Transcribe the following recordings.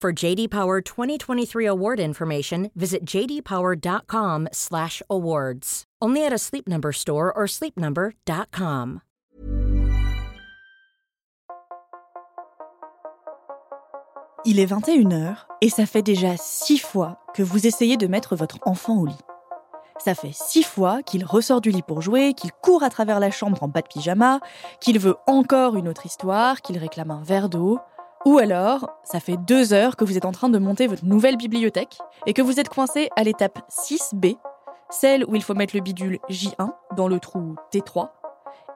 For JD Power 2023 award information, visit jdpower.com/awards. Only at a Sleep Number store or sleepnumber.com. Il est 21h et ça fait déjà six fois que vous essayez de mettre votre enfant au lit. Ça fait six fois qu'il ressort du lit pour jouer, qu'il court à travers la chambre en bas de pyjama, qu'il veut encore une autre histoire, qu'il réclame un verre d'eau. Ou alors, ça fait deux heures que vous êtes en train de monter votre nouvelle bibliothèque et que vous êtes coincé à l'étape 6B, celle où il faut mettre le bidule J1 dans le trou T3,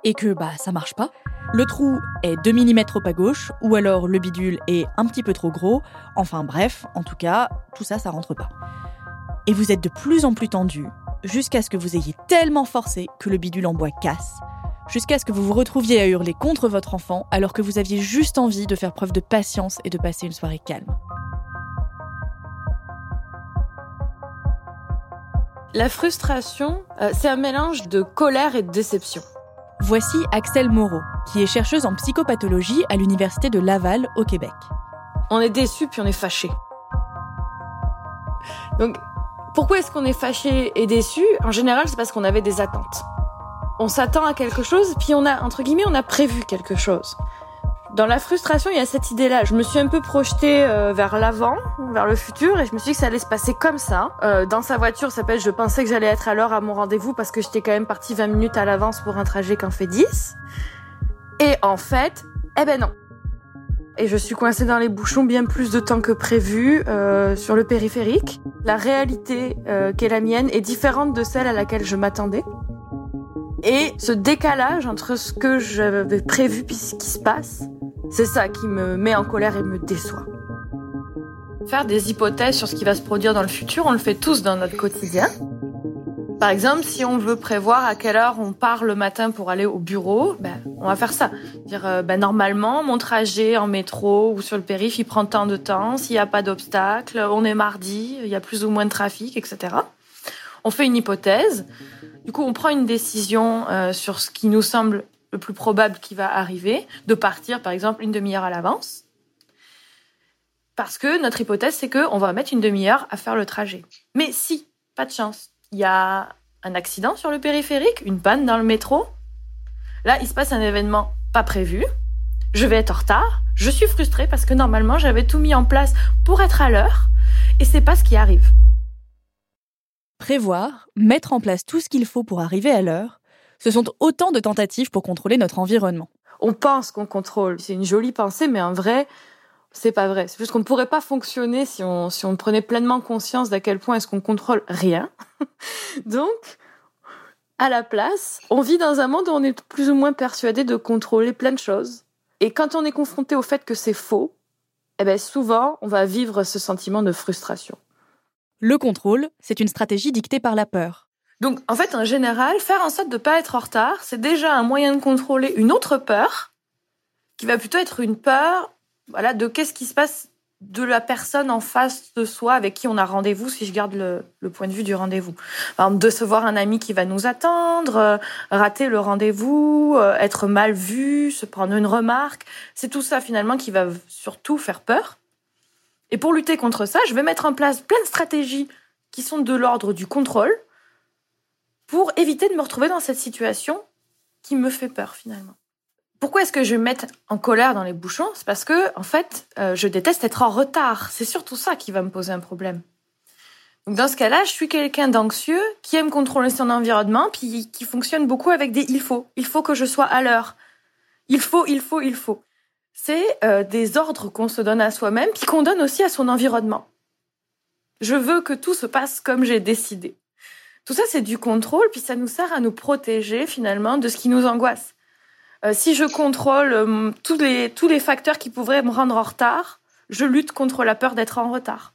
et que bah ça marche pas. Le trou est 2 mm trop à gauche, ou alors le bidule est un petit peu trop gros. Enfin bref, en tout cas, tout ça, ça rentre pas. Et vous êtes de plus en plus tendu, jusqu'à ce que vous ayez tellement forcé que le bidule en bois casse, jusqu'à ce que vous vous retrouviez à hurler contre votre enfant alors que vous aviez juste envie de faire preuve de patience et de passer une soirée calme. La frustration, euh, c'est un mélange de colère et de déception. Voici Axel Moreau, qui est chercheuse en psychopathologie à l'Université de Laval au Québec. On est déçu puis on est fâché. Donc, pourquoi est-ce qu'on est fâché et déçu En général, c'est parce qu'on avait des attentes. On s'attend à quelque chose, puis on a, entre guillemets, on a prévu quelque chose. Dans la frustration, il y a cette idée-là. Je me suis un peu projetée euh, vers l'avant, vers le futur, et je me suis dit que ça allait se passer comme ça. Euh, dans sa voiture, ça s'appelle, je pensais que j'allais être à l'heure à mon rendez-vous parce que j'étais quand même partie 20 minutes à l'avance pour un trajet qu'en fait 10. Et en fait, eh ben non. Et je suis coincée dans les bouchons bien plus de temps que prévu euh, sur le périphérique. La réalité euh, qui est la mienne est différente de celle à laquelle je m'attendais. Et ce décalage entre ce que j'avais prévu puis ce qui se passe, c'est ça qui me met en colère et me déçoit. Faire des hypothèses sur ce qui va se produire dans le futur, on le fait tous dans notre quotidien. Par exemple, si on veut prévoir à quelle heure on part le matin pour aller au bureau, ben, on va faire ça. Dire, euh, ben, normalement, mon trajet en métro ou sur le périph', il prend tant de temps. S'il n'y a pas d'obstacle, on est mardi, il y a plus ou moins de trafic, etc. On fait une hypothèse. Du coup, on prend une décision euh, sur ce qui nous semble le plus probable qui va arriver, de partir par exemple une demi-heure à l'avance. Parce que notre hypothèse, c'est qu'on va mettre une demi-heure à faire le trajet. Mais si, pas de chance, il y a un accident sur le périphérique, une panne dans le métro, là, il se passe un événement pas prévu, je vais être en retard, je suis frustrée parce que normalement, j'avais tout mis en place pour être à l'heure, et c'est pas ce qui arrive. Prévoir, mettre en place tout ce qu'il faut pour arriver à l'heure, ce sont autant de tentatives pour contrôler notre environnement. On pense qu'on contrôle. C'est une jolie pensée, mais en vrai, c'est pas vrai. C'est juste qu'on ne pourrait pas fonctionner si on, prenait pleinement conscience d'à quel point est-ce qu'on contrôle rien. Donc, à la place, on vit dans un monde où on est plus ou moins persuadé de contrôler plein de choses. Et quand on est confronté au fait que c'est faux, eh ben souvent, on va vivre ce sentiment de frustration. Le contrôle, c'est une stratégie dictée par la peur. Donc, en fait, en général, faire en sorte de ne pas être en retard, c'est déjà un moyen de contrôler une autre peur, qui va plutôt être une peur, voilà, de qu'est-ce qui se passe de la personne en face de soi avec qui on a rendez-vous, si je garde le, point de vue du rendez-vous. Par exemple, décevoir un ami qui va nous attendre, euh, rater le rendez-vous, euh, être mal vu, se prendre une remarque. C'est tout ça, finalement, qui va surtout faire peur. Et pour lutter contre ça, je vais mettre en place plein de stratégies qui sont de l'ordre du contrôle, pour éviter de me retrouver dans cette situation qui me fait peur finalement. Pourquoi est-ce que je vais me mettre en colère dans les bouchons? C'est parce que, en fait, euh, je déteste être en retard. C'est surtout ça qui va me poser un problème. Donc dans ce cas-là, je suis quelqu'un d'anxieux qui aime contrôler son environnement, puis qui fonctionne beaucoup avec des il faut. Il faut que je sois à l'heure. Il faut, il faut, il faut. C'est euh, des ordres qu'on se donne à soi-même, puis qu'on donne aussi à son environnement. Je veux que tout se passe comme j'ai décidé. Tout ça, c'est du contrôle, puis ça nous sert à nous protéger finalement de ce qui nous angoisse. Euh, si je contrôle euh, tous, les, tous les facteurs qui pourraient me rendre en retard, je lutte contre la peur d'être en retard.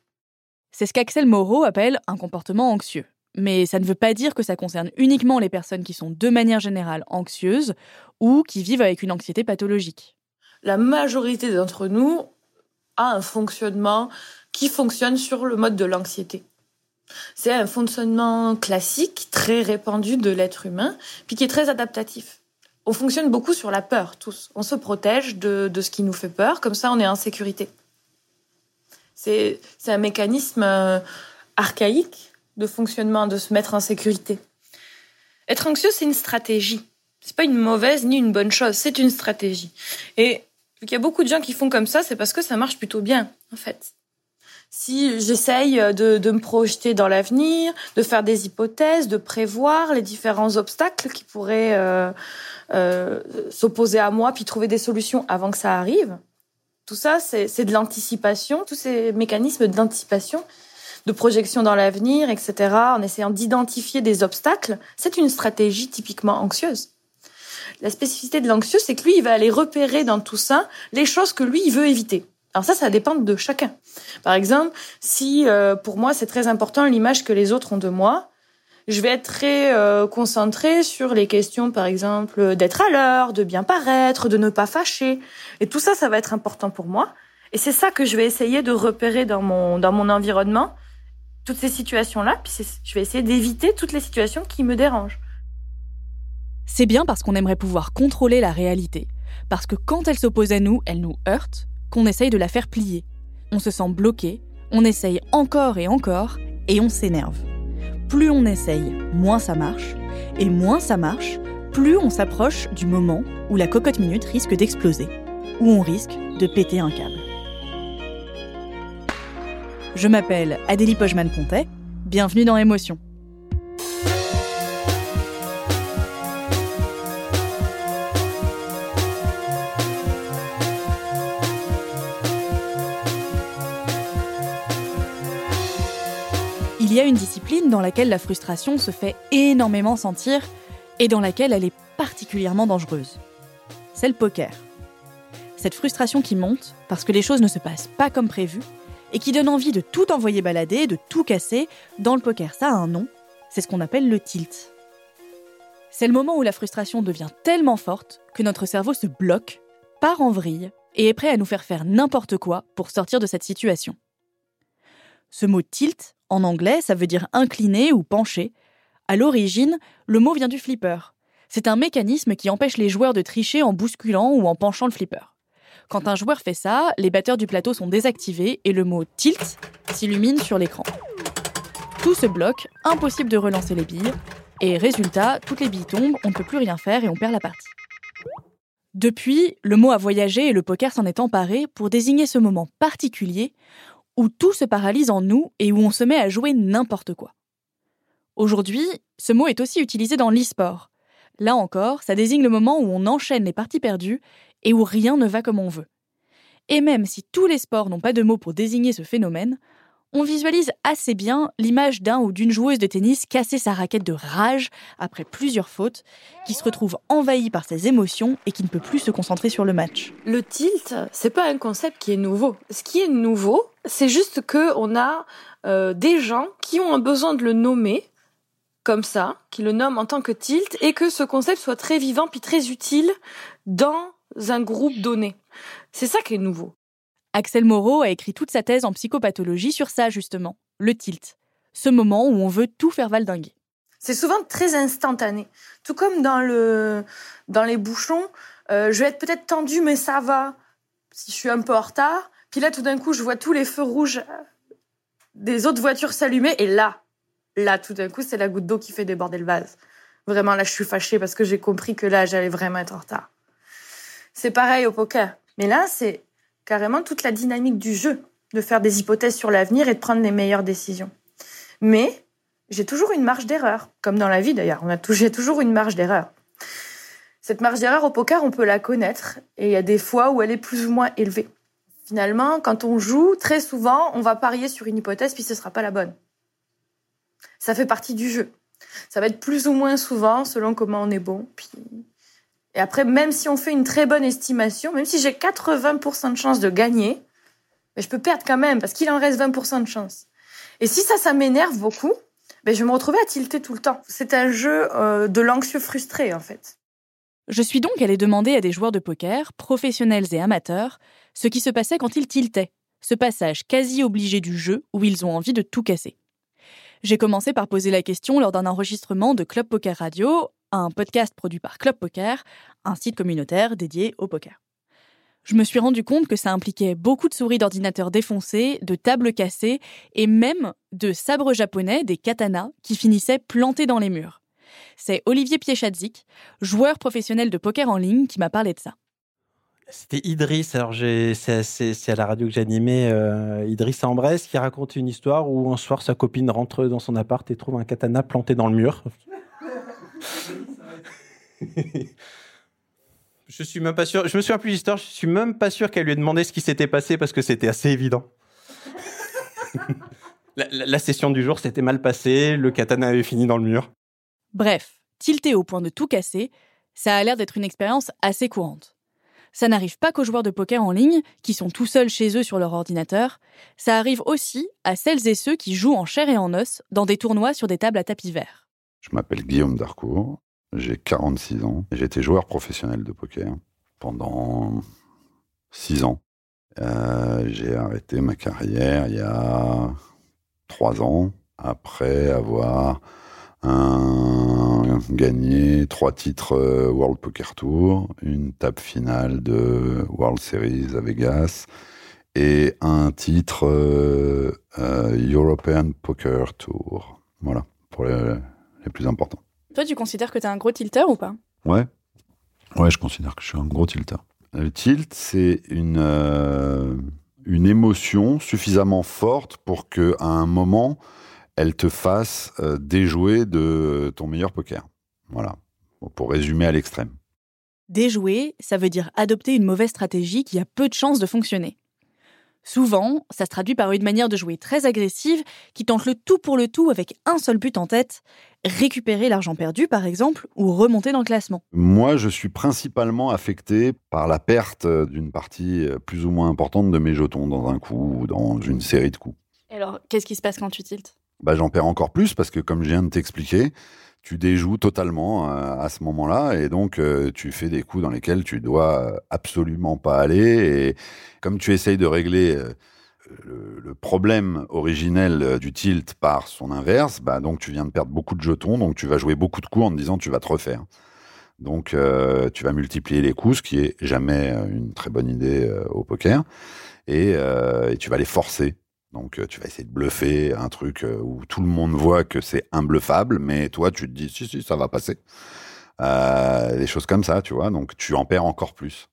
C'est ce qu'Axel Moreau appelle un comportement anxieux. Mais ça ne veut pas dire que ça concerne uniquement les personnes qui sont de manière générale anxieuses ou qui vivent avec une anxiété pathologique. La majorité d'entre nous a un fonctionnement qui fonctionne sur le mode de l'anxiété. C'est un fonctionnement classique, très répandu de l'être humain, puis qui est très adaptatif on fonctionne beaucoup sur la peur, tous. On se protège de, ce qui nous fait peur, comme ça on est en sécurité. C'est un mécanisme euh, archaïque de fonctionnement, de se mettre en sécurité. Être anxieux, c'est une stratégie. C'est pas une mauvaise ni une bonne chose, c'est une stratégie. Et vu qu'il y a beaucoup de gens qui font comme ça, c'est parce que ça marche plutôt bien, en fait. Si j'essaye de, de me projeter dans l'avenir, de faire des hypothèses, de prévoir les différents obstacles qui pourraient euh, euh, s'opposer à moi, puis trouver des solutions avant que ça arrive. Tout ça, c'est de l'anticipation, tous ces mécanismes d'anticipation, de projection dans l'avenir, etc., en essayant d'identifier des obstacles, c'est une stratégie typiquement anxieuse. La spécificité de l'anxieux, c'est que lui, il va aller repérer dans tout ça les choses que lui, il veut éviter. Alors ça, ça dépend de chacun. Par exemple, si euh, pour moi, c'est très important l'image que les autres ont de moi, je vais être très euh, concentrée sur les questions, par exemple, d'être à l'heure, de bien paraître, de ne pas fâcher. Et tout ça, ça va être important pour moi. Et c'est ça que je vais essayer de repérer dans mon, dans mon environnement, toutes ces situations-là. Puis je vais essayer d'éviter toutes les situations qui me dérangent. C'est bien parce qu'on aimerait pouvoir contrôler la réalité. Parce que quand elle s'oppose à nous, elle nous heurte, qu'on essaye de la faire plier. On se sent bloqué, on essaye encore et encore, et on s'énerve plus on essaye, moins ça marche. Et moins ça marche, plus on s'approche du moment où la cocotte minute risque d'exploser, où on risque de péter un câble. Je m'appelle Adélie Pojman-Pontet, bienvenue dans Émotion. Il y a une discipline dans laquelle la frustration se fait énormément sentir et dans laquelle elle est particulièrement dangereuse. C'est le poker. Cette frustration qui monte parce que les choses ne se passent pas comme prévu et qui donne envie de tout envoyer balader, de tout casser, dans le poker ça a un nom, c'est ce qu'on appelle le tilt. C'est le moment où la frustration devient tellement forte que notre cerveau se bloque, part en vrille et est prêt à nous faire faire n'importe quoi pour sortir de cette situation. Ce mot tilt, en anglais, ça veut dire incliné ou penché. À l'origine, le mot vient du flipper. C'est un mécanisme qui empêche les joueurs de tricher en bousculant ou en penchant le flipper. Quand un joueur fait ça, les batteurs du plateau sont désactivés et le mot tilt s'illumine sur l'écran. Tout se bloque, impossible de relancer les billes, et résultat, toutes les billes tombent, on ne peut plus rien faire et on perd la partie. Depuis, le mot a voyagé et le poker s'en est emparé pour désigner ce moment particulier où tout se paralyse en nous et où on se met à jouer n'importe quoi. Aujourd'hui, ce mot est aussi utilisé dans l'e-sport. Là encore, ça désigne le moment où on enchaîne les parties perdues et où rien ne va comme on veut. Et même si tous les sports n'ont pas de mots pour désigner ce phénomène, on visualise assez bien l'image d'un ou d'une joueuse de tennis casser sa raquette de rage après plusieurs fautes, qui se retrouve envahie par ses émotions et qui ne peut plus se concentrer sur le match. Le tilt, c'est pas un concept qui est nouveau. Ce qui est nouveau, c'est juste que on a euh, des gens qui ont un besoin de le nommer comme ça, qui le nomment en tant que tilt, et que ce concept soit très vivant puis très utile dans un groupe donné. C'est ça qui est nouveau. Axel Moreau a écrit toute sa thèse en psychopathologie sur ça, justement, le tilt. Ce moment où on veut tout faire valdinguer. C'est souvent très instantané. Tout comme dans, le, dans les bouchons, euh, je vais être peut-être tendu, mais ça va. Si je suis un peu en retard. Puis là, tout d'un coup, je vois tous les feux rouges des autres voitures s'allumer. Et là, là, tout d'un coup, c'est la goutte d'eau qui fait déborder le vase. Vraiment, là, je suis fâchée parce que j'ai compris que là, j'allais vraiment être en retard. C'est pareil au poker. Mais là, c'est carrément toute la dynamique du jeu, de faire des hypothèses sur l'avenir et de prendre les meilleures décisions. Mais j'ai toujours une marge d'erreur, comme dans la vie d'ailleurs. On a j'ai toujours une marge d'erreur. Cette marge d'erreur au poker, on peut la connaître et il y a des fois où elle est plus ou moins élevée. Finalement, quand on joue, très souvent, on va parier sur une hypothèse puis ce sera pas la bonne. Ça fait partie du jeu. Ça va être plus ou moins souvent selon comment on est bon. Puis... Et après, même si on fait une très bonne estimation, même si j'ai 80% de chance de gagner, je peux perdre quand même parce qu'il en reste 20% de chance. Et si ça, ça m'énerve beaucoup, ben je vais me retrouver à tilter tout le temps. C'est un jeu euh, de l'anxieux frustré, en fait. Je suis donc allée demander à des joueurs de poker, professionnels et amateurs, ce qui se passait quand ils tiltaient, ce passage quasi obligé du jeu où ils ont envie de tout casser. J'ai commencé par poser la question lors d'un enregistrement de Club Poker Radio, un podcast produit par Club Poker, un site communautaire dédié au poker. Je me suis rendu compte que ça impliquait beaucoup de souris d'ordinateur défoncées, de tables cassées et même de sabres japonais, des katanas, qui finissaient plantés dans les murs. C'est Olivier Piechadzik, joueur professionnel de poker en ligne, qui m'a parlé de ça. C'était Idriss, alors c'est à la radio que j'animais, euh, Idriss Ambrès, qui raconte une histoire où un soir sa copine rentre dans son appart et trouve un katana planté dans le mur. Je suis même pas sûr, je me souviens plus d'histoire, je suis même pas sûr qu'elle lui ait demandé ce qui s'était passé parce que c'était assez évident. la, la session du jour s'était mal passée, le katana avait fini dans le mur. Bref, tilté au point de tout casser, ça a l'air d'être une expérience assez courante. Ça n'arrive pas qu'aux joueurs de poker en ligne, qui sont tout seuls chez eux sur leur ordinateur, ça arrive aussi à celles et ceux qui jouent en chair et en os dans des tournois sur des tables à tapis vert. Je m'appelle Guillaume Darcourt, j'ai 46 ans, j'ai été joueur professionnel de poker pendant 6 ans. Euh, j'ai arrêté ma carrière il y a 3 ans, après avoir gagné trois titres euh, World Poker Tour, une table finale de World Series à Vegas et un titre euh, European Poker Tour. Voilà, plus importants. Toi, tu considères que tu es un gros tilter ou pas? Ouais. Ouais, je considère que je suis un gros tilter. Le tilt, c'est une, une émotion suffisamment forte pour qu'à un moment, elle te fasse euh, déjouer de ton meilleur poker. Voilà, pour résumer à l'extrême. Déjouer, ça veut dire adopter une mauvaise stratégie qui a peu de chances de fonctionner. Souvent, ça se traduit par une manière de jouer très agressive qui tente le tout pour le tout avec un seul but en tête, récupérer l'argent perdu par exemple, ou remonter dans le classement. Moi, je suis principalement affecté par la perte d'une partie euh, plus ou moins importante de mes jetons dans un coup ou dans une série de coups. alors, qu'est-ce qui se passe quand tu tiltes? Bah, j'en perds encore plus parce que, comme je viens de t'expliquer, tu déjoues totalement euh, à ce moment-là et donc euh, tu fais des coups dans lesquels tu dois absolument pas aller et comme tu essayes de régler euh, le, problème originel du tilt par son inverse, bah donc tu viens de perdre beaucoup de jetons, donc tu vas jouer beaucoup de coups en te disant tu vas te refaire. Donc tu vas multiplier les coups, ce qui est jamais une très bonne idée au poker, et tu vas les forcer donc euh, tu vas essayer de bluffer un truc euh, où tout le monde voit que c'est imbluffable, mais toi tu te dis si si ça va passer. Euh, des choses comme ça, tu vois. Donc tu en perds encore plus.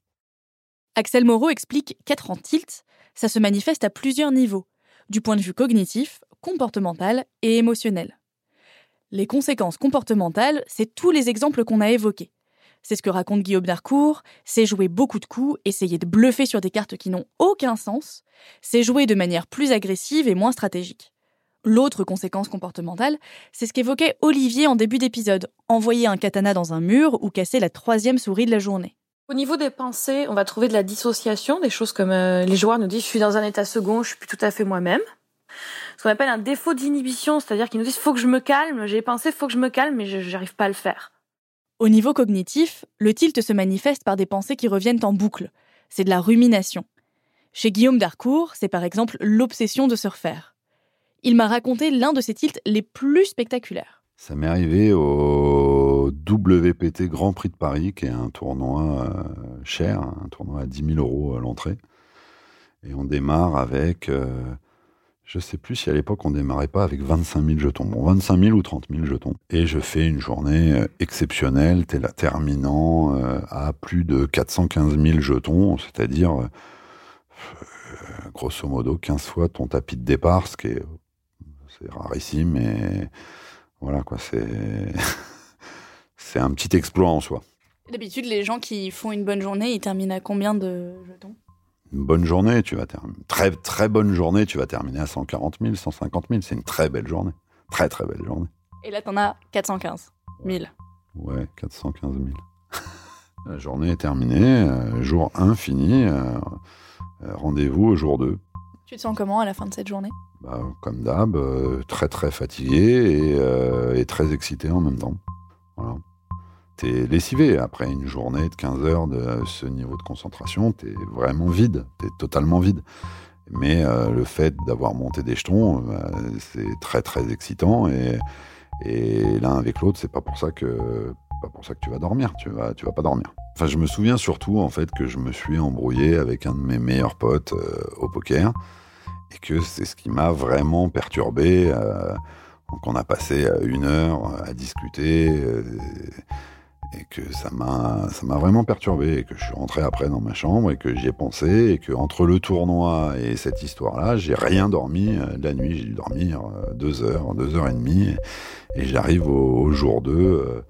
Axel Moreau explique qu'être en tilt, ça se manifeste à plusieurs niveaux, du point de vue cognitif, comportemental et émotionnel. Les conséquences comportementales, c'est tous les exemples qu'on a évoqués. C'est ce que raconte Guillaume Darcourt, c'est jouer beaucoup de coups, essayer de bluffer sur des cartes qui n'ont aucun sens, c'est jouer de manière plus agressive et moins stratégique. L'autre conséquence comportementale, c'est ce qu'évoquait Olivier en début d'épisode, envoyer un katana dans un mur ou casser la troisième souris de la journée. Au niveau des pensées, on va trouver de la dissociation, des choses comme euh, les joueurs nous disent je suis dans un état second, je suis plus tout à fait moi-même. Ce qu'on appelle un défaut d'inhibition, c'est-à-dire qu'ils nous disent faut que je me calme, j'ai pensé faut que je me calme, mais je n'arrive pas à le faire. Au niveau cognitif, le tilt se manifeste par des pensées qui reviennent en boucle. C'est de la rumination. Chez Guillaume Darcourt, c'est par exemple l'obsession de se refaire. Il m'a raconté l'un de ses tilts les plus spectaculaires. Ça m'est arrivé au WPT Grand Prix de Paris, qui est un tournoi euh, cher, un tournoi à 10 000 euros à l'entrée. Et on démarre avec, euh, Je sais plus si à l'époque on démarrait pas avec 25 000 jetons. Bon, 25 000 ou 30 000 jetons. Et je fais une journée euh, exceptionnelle, la terminant euh, à plus de 415 000 jetons, c'est-à-dire euh, grosso modo 15 fois ton tapis de départ, ce qui est, c'est rarissime, mais voilà quoi, c'est c'est un petit exploit en soi. D'habitude, les gens qui font une bonne journée, ils terminent à combien de jetons? Une bonne journée, tu vas terminer. Très, très bonne journée, tu vas terminer à 140 000, 150 000. C'est une très belle journée. Très, très belle journée. Et là, t'en as 415 000. Ouais, 415 000. La journée est terminée. Euh, jour 1 fini. Euh, euh, rendez-vous au jour 2. Tu te sens comment à la fin de cette journée? Bah, Comme d'hab, très, très fatigué et, et très excité en même temps. Voilà t'es lessivé. Après une journée de 15 heures de ce niveau de concentration, t'es vraiment vide, t'es totalement vide. Mais euh, le fait d'avoir monté des jetons, euh, c'est très très excitant et, l'un avec l'autre, c'est pas pour ça que pas pour ça que tu vas dormir. Tu vas tu vas pas dormir. Enfin, je me souviens surtout en fait que je me suis embrouillé avec un de mes meilleurs potes euh, au poker et que c'est ce qui m'a vraiment perturbé. donc on a passé une heure à discuter et que ça m'a ça m'a vraiment perturbé et que je suis rentré après dans ma chambre et que j'y ai pensé et que entre le tournoi et cette histoire là j'ai rien dormi euh, la nuit j'ai dû dormir euh, deux heures deux heures et demie et, j'arrive au, jour 2 euh,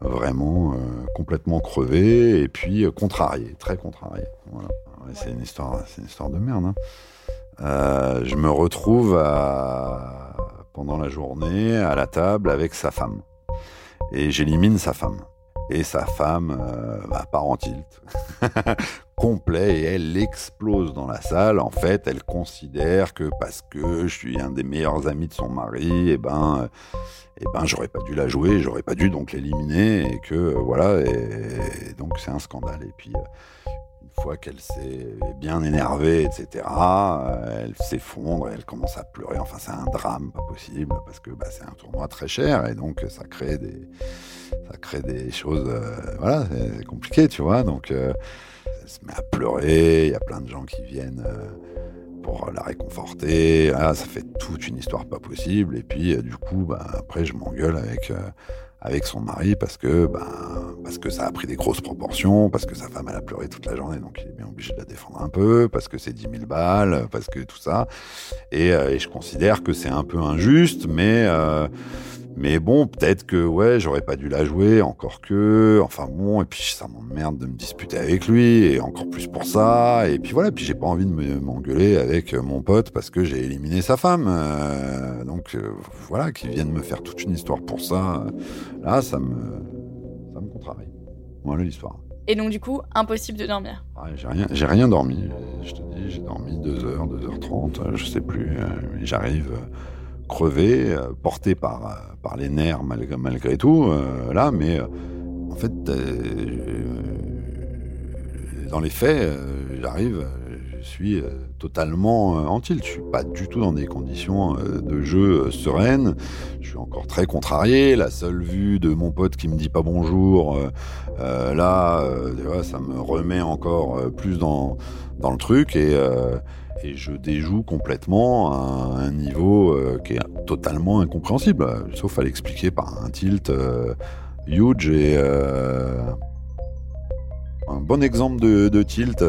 vraiment complètement crevé et puis contrarié très contrarié. Voilà. C'est une histoire c'est une histoire de merde hein. je me retrouve pendant la journée à la table avec sa femme. Et j'élimine sa femme et sa femme euh, part en tilt complet et elle explose dans la salle. En fait, elle considère que parce que je suis un des meilleurs amis de son mari, et eh ben, et eh ben, j'aurais pas dû la jouer, j'aurais pas dû donc l'éliminer et que euh, voilà. Et, donc c'est un scandale. Et puis euh, une fois qu'elle s'est bien énervée, etc., euh, elle s'effondre, elle commence à pleurer. Enfin, c'est un drame, pas possible, parce que bah, c'est un tournoi très cher et donc ça crée des, ça crée des choses. Euh, voilà, c'est compliqué, tu vois. Donc, euh, elle se met à pleurer. Il y a plein de gens qui viennent pour la réconforter. Ah, ça fait toute une histoire pas possible. Et puis, du coup, bah, après, je m'engueule avec avec son mari parce que ben parce que ça a pris des grosses proportions, parce que sa femme elle a pleuré toute la journée, donc il est bien obligé de la défendre un peu, parce que c'est 10 000 balles, parce que tout ça. Et, euh, et je considère que c'est un peu injuste, mais euh, mais bon, peut-être que ouais, j'aurais pas dû la jouer, encore que. Enfin bon, et puis ça m'emmerde de me disputer avec lui, et encore plus pour ça. Et puis voilà, puis j'ai pas envie de m'engueuler avec mon pote parce que j'ai éliminé sa femme. Euh, donc euh, voilà, qu'il vienne me faire toute une histoire pour ça. Là, ça me, ça me contrarie. Voilà l'histoire. Et donc du coup, impossible de dormir. j'ai rien, j'ai rien dormi. Je te dis, j'ai dormi 2h, 2h30, je sais plus. Euh, j'arrive crevé, euh, porté par, euh, par les nerfs malgré, tout, euh, là, mais en fait, dans les faits, j'arrive, je suis totalement en tilt. Je suis pas du tout dans des conditions de jeu sereines. Je suis encore très contrarié. La seule vue de mon pote qui me dit pas bonjour, là, ça me remet encore plus dans, dans le truc et et je déjoue complètement un qui est totalement incompréhensible, sauf à l'expliquer par un tilt euh, huge et euh, un bon exemple de, tilt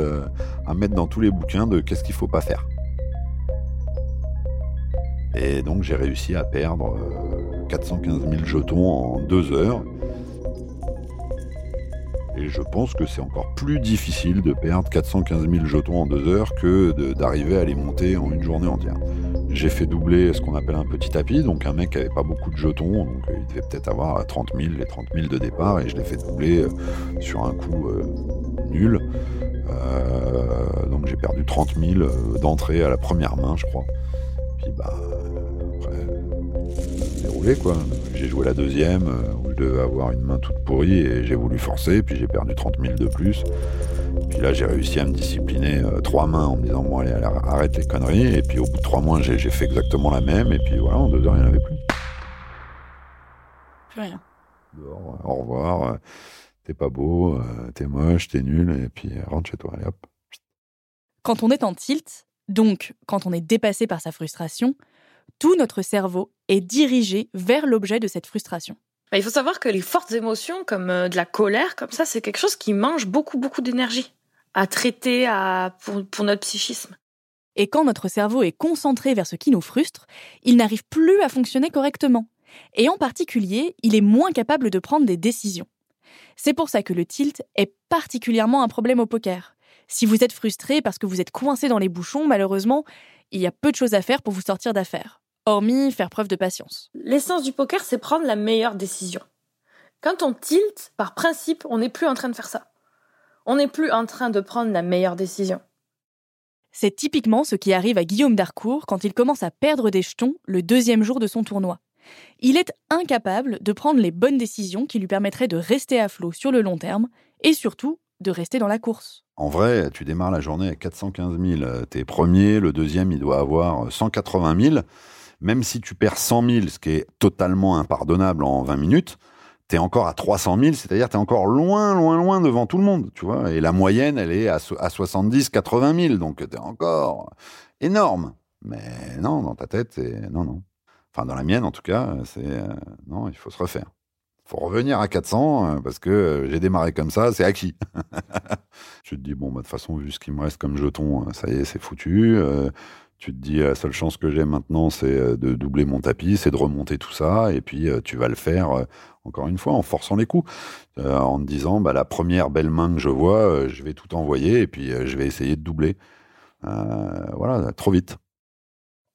à mettre dans tous les bouquins de qu'est-ce qu'il faut pas faire. Et donc j'ai réussi à perdre 415 000 jetons en deux heures. Et je pense que c'est encore plus difficile de perdre 415 000 jetons en deux heures que d'arriver à les monter en une journée entière. J'ai fait doubler ce qu'on appelle un petit tapis, donc un mec qui avait pas beaucoup de jetons, donc euh, il devait peut-être avoir 30 000, les 30 000 de départ, et je l'ai fait doubler euh, sur un coup euh, nul. donc j'ai perdu 30 000 d'entrée à la première main, je crois. Puis bah déroulé quoi. J'ai joué la deuxième euh, où je devais avoir une main toute pourrie et j'ai voulu forcer, puis j'ai perdu 30 000 de plus. Puis là j'ai réussi à me discipliner euh, trois mains en me disant bon allez, arrête les conneries. Et puis au bout de trois mois j'ai fait exactement la même et puis voilà en deux heures il n'y en avait plus. Plus rien. au revoir. Euh, t'es pas beau, t'es moche, t'es nul et puis rentre chez toi. Allez hop. Quand on est en tilt, Donc, quand on est dépassé par sa frustration, tout notre cerveau est dirigé vers l'objet de cette frustration. Bah, il faut savoir que les fortes émotions, comme euh, de la colère, comme ça, c'est quelque chose qui mange beaucoup, beaucoup d'énergie à traiter à, pour, notre psychisme. Et quand notre cerveau est concentré vers ce qui nous frustre, il n'arrive plus à fonctionner correctement. Et en particulier, il est moins capable de prendre des décisions. C'est pour ça que le tilt est particulièrement un problème au poker. Si vous êtes frustré parce que vous êtes coincé dans les bouchons, malheureusement, il y a peu de choses à faire pour vous sortir d'affaire, hormis faire preuve de patience. L'essence du poker, c'est prendre la meilleure décision. Quand on tilt, par principe, on n'est plus en train de faire ça. On n'est plus en train de prendre la meilleure décision. C'est typiquement ce qui arrive à Guillaume Darcourt quand il commence à perdre des jetons le deuxième jour de son tournoi. Il est incapable de prendre les bonnes décisions qui lui permettraient de rester à flot sur le long terme et surtout de rester dans la course. En vrai, tu démarres la journée à 415 000. T'es premier, le deuxième, il doit avoir 180 000. Même si tu perds 100 000, ce qui est totalement impardonnable en 20 minutes, t'es encore à 300 000, c'est-à-dire t'es encore loin, loin, loin devant tout le monde, tu vois. Et la moyenne, elle est à, 70, 80 000, donc t'es encore énorme. Mais non, dans ta tête, non, non. Enfin, dans la mienne, en tout cas, c'est euh, non, il faut se refaire faut revenir à 400 euh, parce que euh, j'ai démarré comme ça, c'est acquis. tu te dis, bon, bah, de toute façon, vu ce qui me reste comme jeton, euh, ça y est, c'est foutu. tu te dis, la seule chance que j'ai maintenant, c'est de doubler mon tapis, c'est de remonter tout ça, et puis tu vas le faire, encore une fois, en forçant les coups, en te disant, bah, la première belle main que je vois, je vais tout envoyer, et puis je vais essayer de doubler. voilà, trop vite.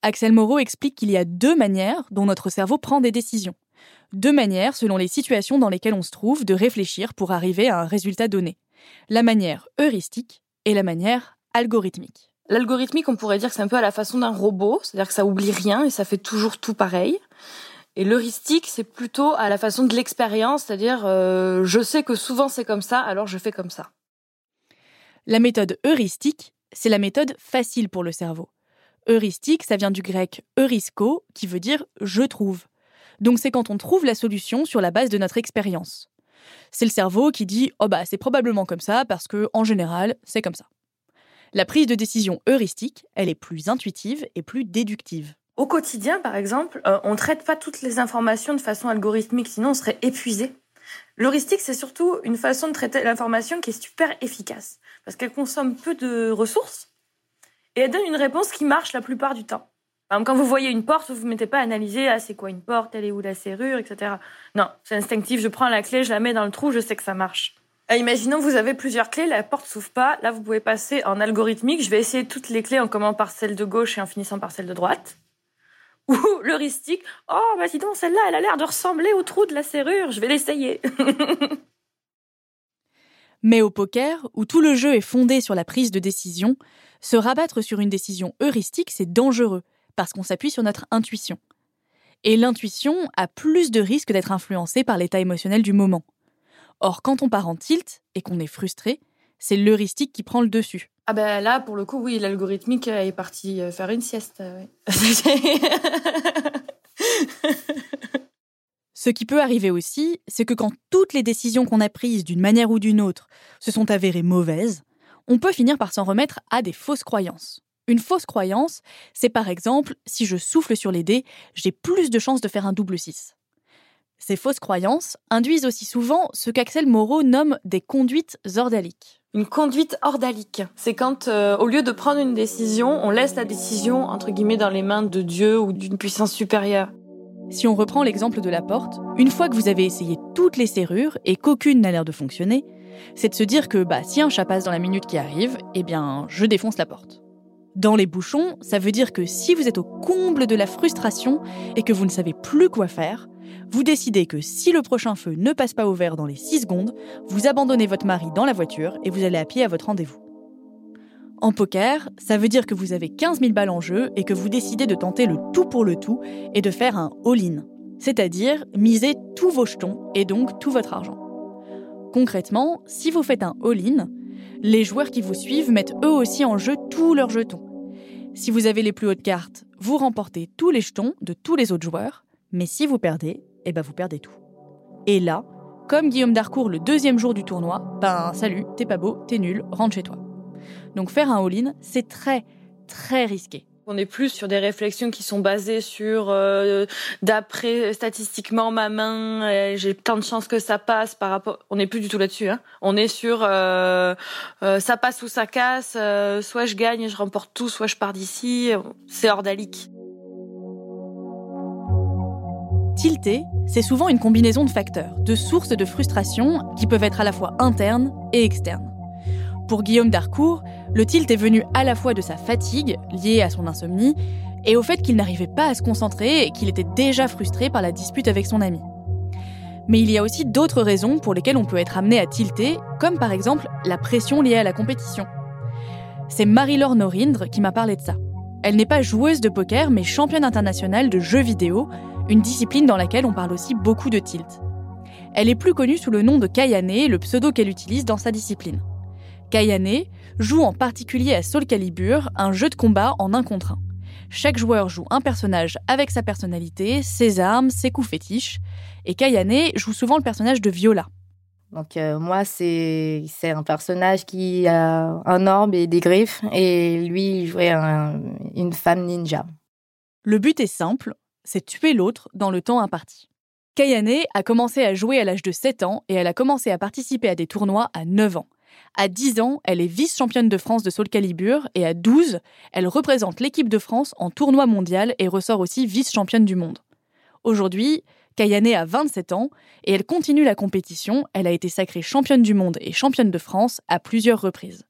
Axel Moreau explique qu'il y a deux manières dont notre cerveau prend des décisions deux manières, selon les situations dans lesquelles on se trouve, de réfléchir pour arriver à un résultat donné. La manière heuristique et la manière algorithmique. L'algorithmique, on pourrait dire que c'est un peu à la façon d'un robot, c'est-à-dire que ça oublie rien et ça fait toujours tout pareil. Et l'heuristique, c'est plutôt à la façon de l'expérience, c'est-à-dire euh, je sais que souvent c'est comme ça, alors je fais comme ça. La méthode heuristique, c'est la méthode facile pour le cerveau. Heuristique, ça vient du grec eurisko, qui veut dire je trouve. Donc c'est quand on trouve la solution sur la base de notre expérience. C'est le cerveau qui dit "Oh bah c'est probablement comme ça parce que en général, c'est comme ça." La prise de décision heuristique, elle est plus intuitive et plus déductive. Au quotidien, par exemple, euh, on ne traite pas toutes les informations de façon algorithmique, sinon on serait épuisé. L'heuristique, c'est surtout une façon de traiter l'information qui est super efficace, parce qu'elle consomme peu de ressources et elle donne une réponse qui marche la plupart du temps quand vous voyez une porte, vous ne vous mettez pas à analyser, ah, c'est quoi une porte, elle est où la serrure, etc. Non, c'est instinctif, je prends la clé, je la mets dans le trou, je sais que ça marche. Ah, imaginons vous avez plusieurs clés, la porte s'ouvre pas, là vous pouvez passer en algorithmique, je vais essayer toutes les clés en commençant par celle de gauche et en finissant par celle de droite. Ou l'heuristique, oh bah dis donc, celle-là, elle a l'air de ressembler au trou de la serrure, je vais l'essayer. Mais au poker, où tout le jeu est fondé sur la prise de décision, se rabattre sur une décision heuristique, c'est dangereux parce qu'on s'appuie sur notre intuition. Et l'intuition a plus de risques d'être influencée par l'état émotionnel du moment. Or, quand on part en tilt et qu'on est frustré, c'est l'heuristique qui prend le dessus. Ah ben là, pour le coup, oui, l'algorithmique est parti euh, faire une sieste. Ce qui peut arriver aussi, c'est que quand toutes les décisions qu'on a prises d'une manière ou d'une autre se sont avérées mauvaises, on peut finir par s'en remettre à des fausses croyances. Une fausse croyance, c'est par exemple, si je souffle sur les dés, j'ai plus de chances de faire un double 6. Ces fausses croyances induisent aussi souvent ce qu'Axel Moreau nomme des conduites ordaliques. Une conduite ordalique, c'est quand, euh, au lieu de prendre une décision, on laisse la décision, entre guillemets, dans les mains de Dieu ou d'une puissance supérieure. Si on reprend l'exemple de la porte, une fois que vous avez essayé toutes les serrures et qu'aucune n'a l'air de fonctionner, c'est de se dire que bah, si un chat passe dans la minute qui arrive, eh bien, je défonce la porte. Dans les bouchons, ça veut dire que si vous êtes au comble de la frustration et que vous ne savez plus quoi faire, vous décidez que si le prochain feu ne passe pas au vert dans les 6 secondes, vous abandonnez votre mari dans la voiture et vous allez à pied à votre rendez-vous. En poker, ça veut dire que vous avez 15 000 balles en jeu et que vous décidez de tenter le tout pour le tout et de faire un all-in, c'est-à-dire miser tous vos jetons et donc tout votre argent. Concrètement, si vous faites un all-in, les joueurs qui vous suivent mettent eux aussi en jeu tous leurs jetons. Si vous avez les plus hautes cartes, vous remportez tous les jetons de tous les autres joueurs, mais si vous perdez, eh ben vous perdez tout. Et là, comme Guillaume Darcourt le deuxième jour du tournoi, ben salut, t'es pas beau, t'es nul, rentre chez toi. Donc faire un all-in, c'est très, très risqué. On est plus sur des réflexions qui sont basées sur euh, d'après statistiquement ma main, j'ai tant de chances que ça passe par rapport. On n'est plus du tout là-dessus. Hein. On est sur euh, euh, ça passe ou ça casse. soit je gagne je remporte tout, soit je pars d'ici. C'est ordalique. Tilté, c'est souvent une combinaison de facteurs, de sources de frustration qui peuvent être à la fois internes et externes. Pour Guillaume Darcourt, le tilt est venu à la fois de sa fatigue, liée à son insomnie, et au fait qu'il n'arrivait pas à se concentrer et qu'il était déjà frustré par la dispute avec son ami. Mais il y a aussi d'autres raisons pour lesquelles on peut être amené à tilter, comme par exemple la pression liée à la compétition. C'est Marie-Laure Norindre qui m'a parlé de ça. Elle n'est pas joueuse de poker, mais championne internationale de jeux vidéo, une discipline dans laquelle on parle aussi beaucoup de tilt. Elle est plus connue sous le nom de Kayane, le pseudo qu'elle utilise dans sa discipline. Kayane joue en particulier à Soul Calibur, un jeu de combat en un contre un. Chaque joueur joue un personnage avec sa personnalité, ses armes, ses coups fétiches, et Kayane joue souvent le personnage de Viola. Donc euh, moi, c'est un personnage qui a un orbe et des griffes, et lui, il jouait une femme ninja. Le but est simple, c'est tuer l'autre dans le temps imparti. Kayane a commencé à jouer à l'âge de 7 ans et elle a commencé à participer à des tournois à 9 ans. À 10 ans, elle est vice-championne de France de Soul Calibur et à 12, elle représente l'équipe de France en tournoi mondial et ressort aussi vice-championne du monde. Aujourd'hui, Kayane a 27 ans et elle continue la compétition. Elle a été sacrée championne du monde et championne de France à plusieurs reprises.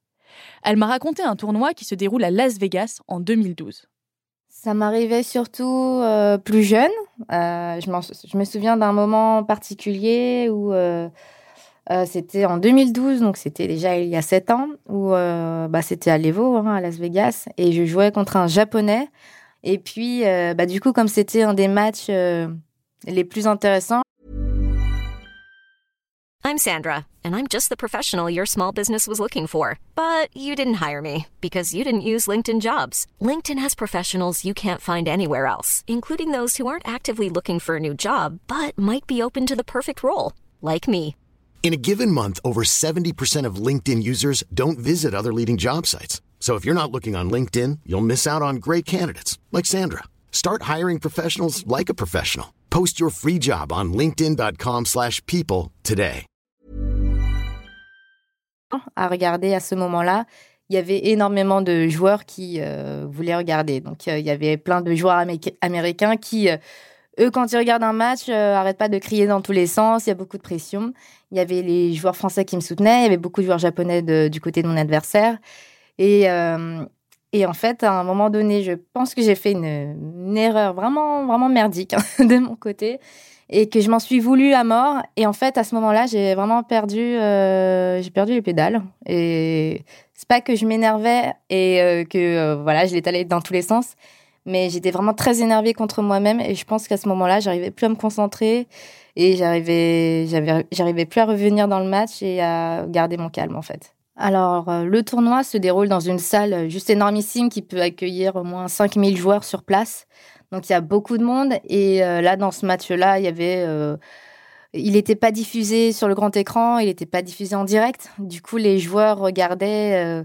Elle m'a raconté un tournoi qui se déroule à Las Vegas en 2012. Ça m'arrivait surtout euh, plus jeune. Euh, je, me souviens d'un moment particulier où euh, euh, c'était en 2012, donc c'était déjà il y a sept ans, où euh, bah, c'était à l'Evo, hein, à Las Vegas, et je jouais contre un Japonais. Et puis, euh, bah, du coup, comme c'était un des matchs les plus intéressants. I'm Sandra, and I'm just the professional your small business was looking for. But you didn't hire me because you didn't use LinkedIn jobs. LinkedIn has professionals you can't find anywhere else, including those who aren't actively looking for a new job, but might be open to the perfect role, like me. In a given month, over 70% of LinkedIn users don't visit other leading job sites. So if you're not looking on LinkedIn, you'll miss out on great candidates like Sandra. Start hiring professionals like a professional. Post your free job on linkedin.com/people today. À regarder à ce moment-là, il y avait énormément de joueurs qui euh, voulaient regarder. Donc euh, il y avait plein de joueurs américains qui euh, eux, quand ils regardent un match, euh, arrêtent pas de crier dans tous les sens. Il y a beaucoup de pression. Il y avait les joueurs français qui me soutenaient. Il y avait beaucoup de joueurs japonais du côté de mon adversaire. Et, euh, et en fait, à un moment donné, je pense que j'ai fait une, erreur vraiment, vraiment merdique hein, de mon côté et que je m'en suis voulu à mort. Et en fait, à ce moment-là, j'ai vraiment perdu, euh, j'ai perdu les pédales. Et c'est pas que je m'énervais et euh, que voilà, je l'étalais dans tous les sens mais j'étais vraiment très énervée contre moi-même et je pense qu'à ce moment-là, j'arrivais plus à me concentrer et j'arrivais, j'arrivais plus à revenir dans le match et à garder mon calme en fait. Alors, euh, le tournoi se déroule dans une salle juste énormissime qui peut accueillir au moins 5000 joueurs sur place. Donc, il y a beaucoup de monde. Et euh, là, dans ce match-là, il y avait. Euh, il n'était pas diffusé sur le grand écran, il n'était pas diffusé en direct. Du coup, les joueurs regardaient euh,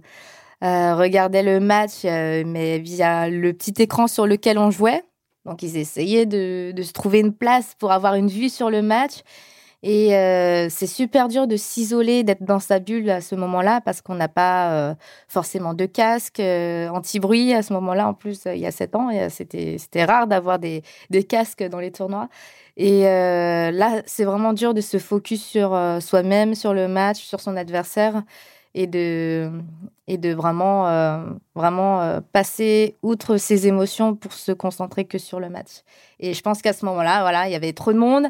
regardaient le match, euh, mais via le petit écran sur lequel on jouait. Donc, ils essayaient de, de se trouver une place pour avoir une vue sur le match. Et euh, c'est super dur de s'isoler, d'être dans sa bulle à ce moment-là, parce qu'on n'a pas forcément de casque anti-bruit à ce moment-là. En plus, il y a sept ans, c'était rare d'avoir des, des, casques dans les tournois. Et là, c'est vraiment dur de se focus sur soi-même, sur le match, sur son adversaire et de, et de vraiment, euh, vraiment euh, passer outre ses émotions pour se concentrer que sur le match. Et je pense qu'à ce moment-là, voilà, il y avait trop de monde,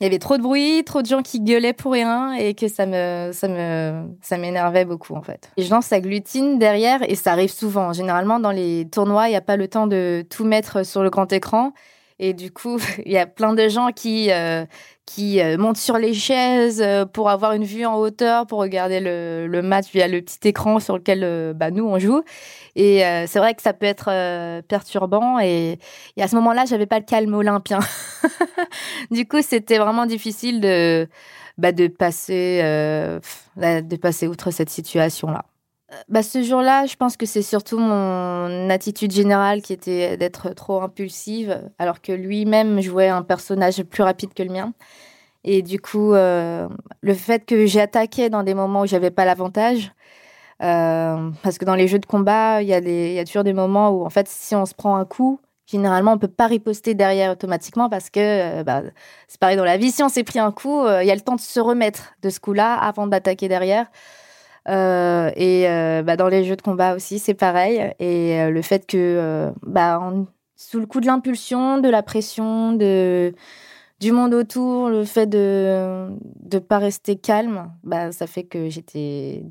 il y avait trop de bruit, trop de gens qui gueulaient pour rien et que ça me, ça me, ça m'énervait beaucoup en fait. Les gens s'agglutinent derrière et ça arrive souvent. Généralement, dans les tournois, il n'y a pas le temps de tout mettre sur le grand écran. Et du coup, il y a plein de gens qui, euh, qui euh, montent sur les chaises euh, pour avoir une vue en hauteur, pour regarder le, le match via le petit écran sur lequel bah, nous, on joue. Et c'est vrai que ça peut être perturbant. Et, et, à ce moment-là, j'avais pas le calme olympien. du coup, c'était vraiment difficile de, bah, de, passer, de passer outre cette situation-là. Bah, ce jour-là, je pense que c'est surtout mon attitude générale qui était d'être trop impulsive, alors que lui-même jouait un personnage plus rapide que le mien. Et du coup, euh, le fait que j'ai attaqué dans des moments où j'avais pas l'avantage, euh, parce que dans les jeux de combat, il y, a y a toujours des moments où, en fait, si on se prend un coup, généralement, on peut pas riposter derrière automatiquement parce que euh, bah, c'est pareil dans la vie. Si on s'est pris un coup, il y a le temps de se remettre de ce coup-là avant d'attaquer derrière. Euh, et euh, bah, dans les jeux de combat aussi, c'est pareil. Et euh, le fait que, bah, sous le coup de l'impulsion, de la pression, de, du monde autour, le fait de ne pas rester calme, bah, ça fait que j'étais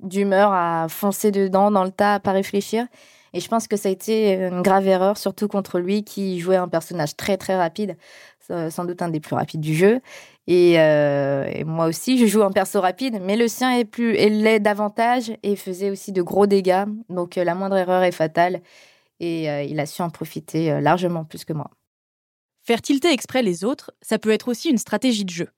d'humeur à foncer dedans dans le tas, à pas réfléchir. Et je pense que ça a été une grave erreur, surtout contre lui qui jouait un personnage très très rapide, sans doute un des plus rapides du jeu. Euh, et, moi aussi, je joue en perso rapide, mais le sien est plus, l'est davantage et faisait aussi de gros dégâts. Donc euh, la moindre erreur est fatale et euh, il a su en profiter largement plus que moi. Faire tilter exprès les autres, ça peut être aussi une stratégie de jeu.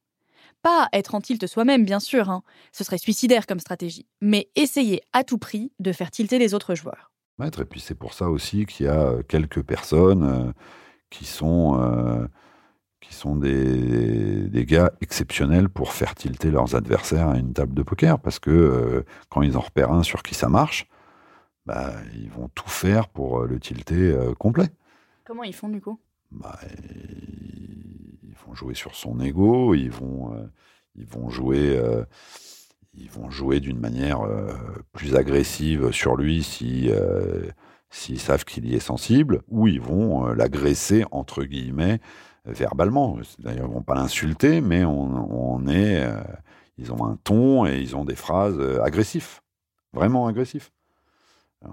Pas être en tilt soi-même, bien sûr, hein. ce serait suicidaire comme stratégie, mais essayer à tout prix de faire tilter les autres joueurs. Et puis c'est pour ça aussi qu'il y a quelques personnes qui sont qui sont des, des, gars exceptionnels pour faire tilter leurs adversaires à une table de poker, parce que euh, quand ils en repèrent un sur qui ça marche, bah, ils vont tout faire pour euh, le tilter euh, complet. Comment ils font du coup? Bah, Ils vont jouer sur son ego, ils vont, ils vont jouer, ils vont jouer d'une manière plus agressive sur lui si s'ils savent qu'il y est sensible, ou ils vont l'agresser entre guillemets verbalement. D'ailleurs, ils vont pas l'insulter, mais on, est, euh, ils ont un ton et ils ont des phrases euh, agressifs, vraiment agressifs. Euh,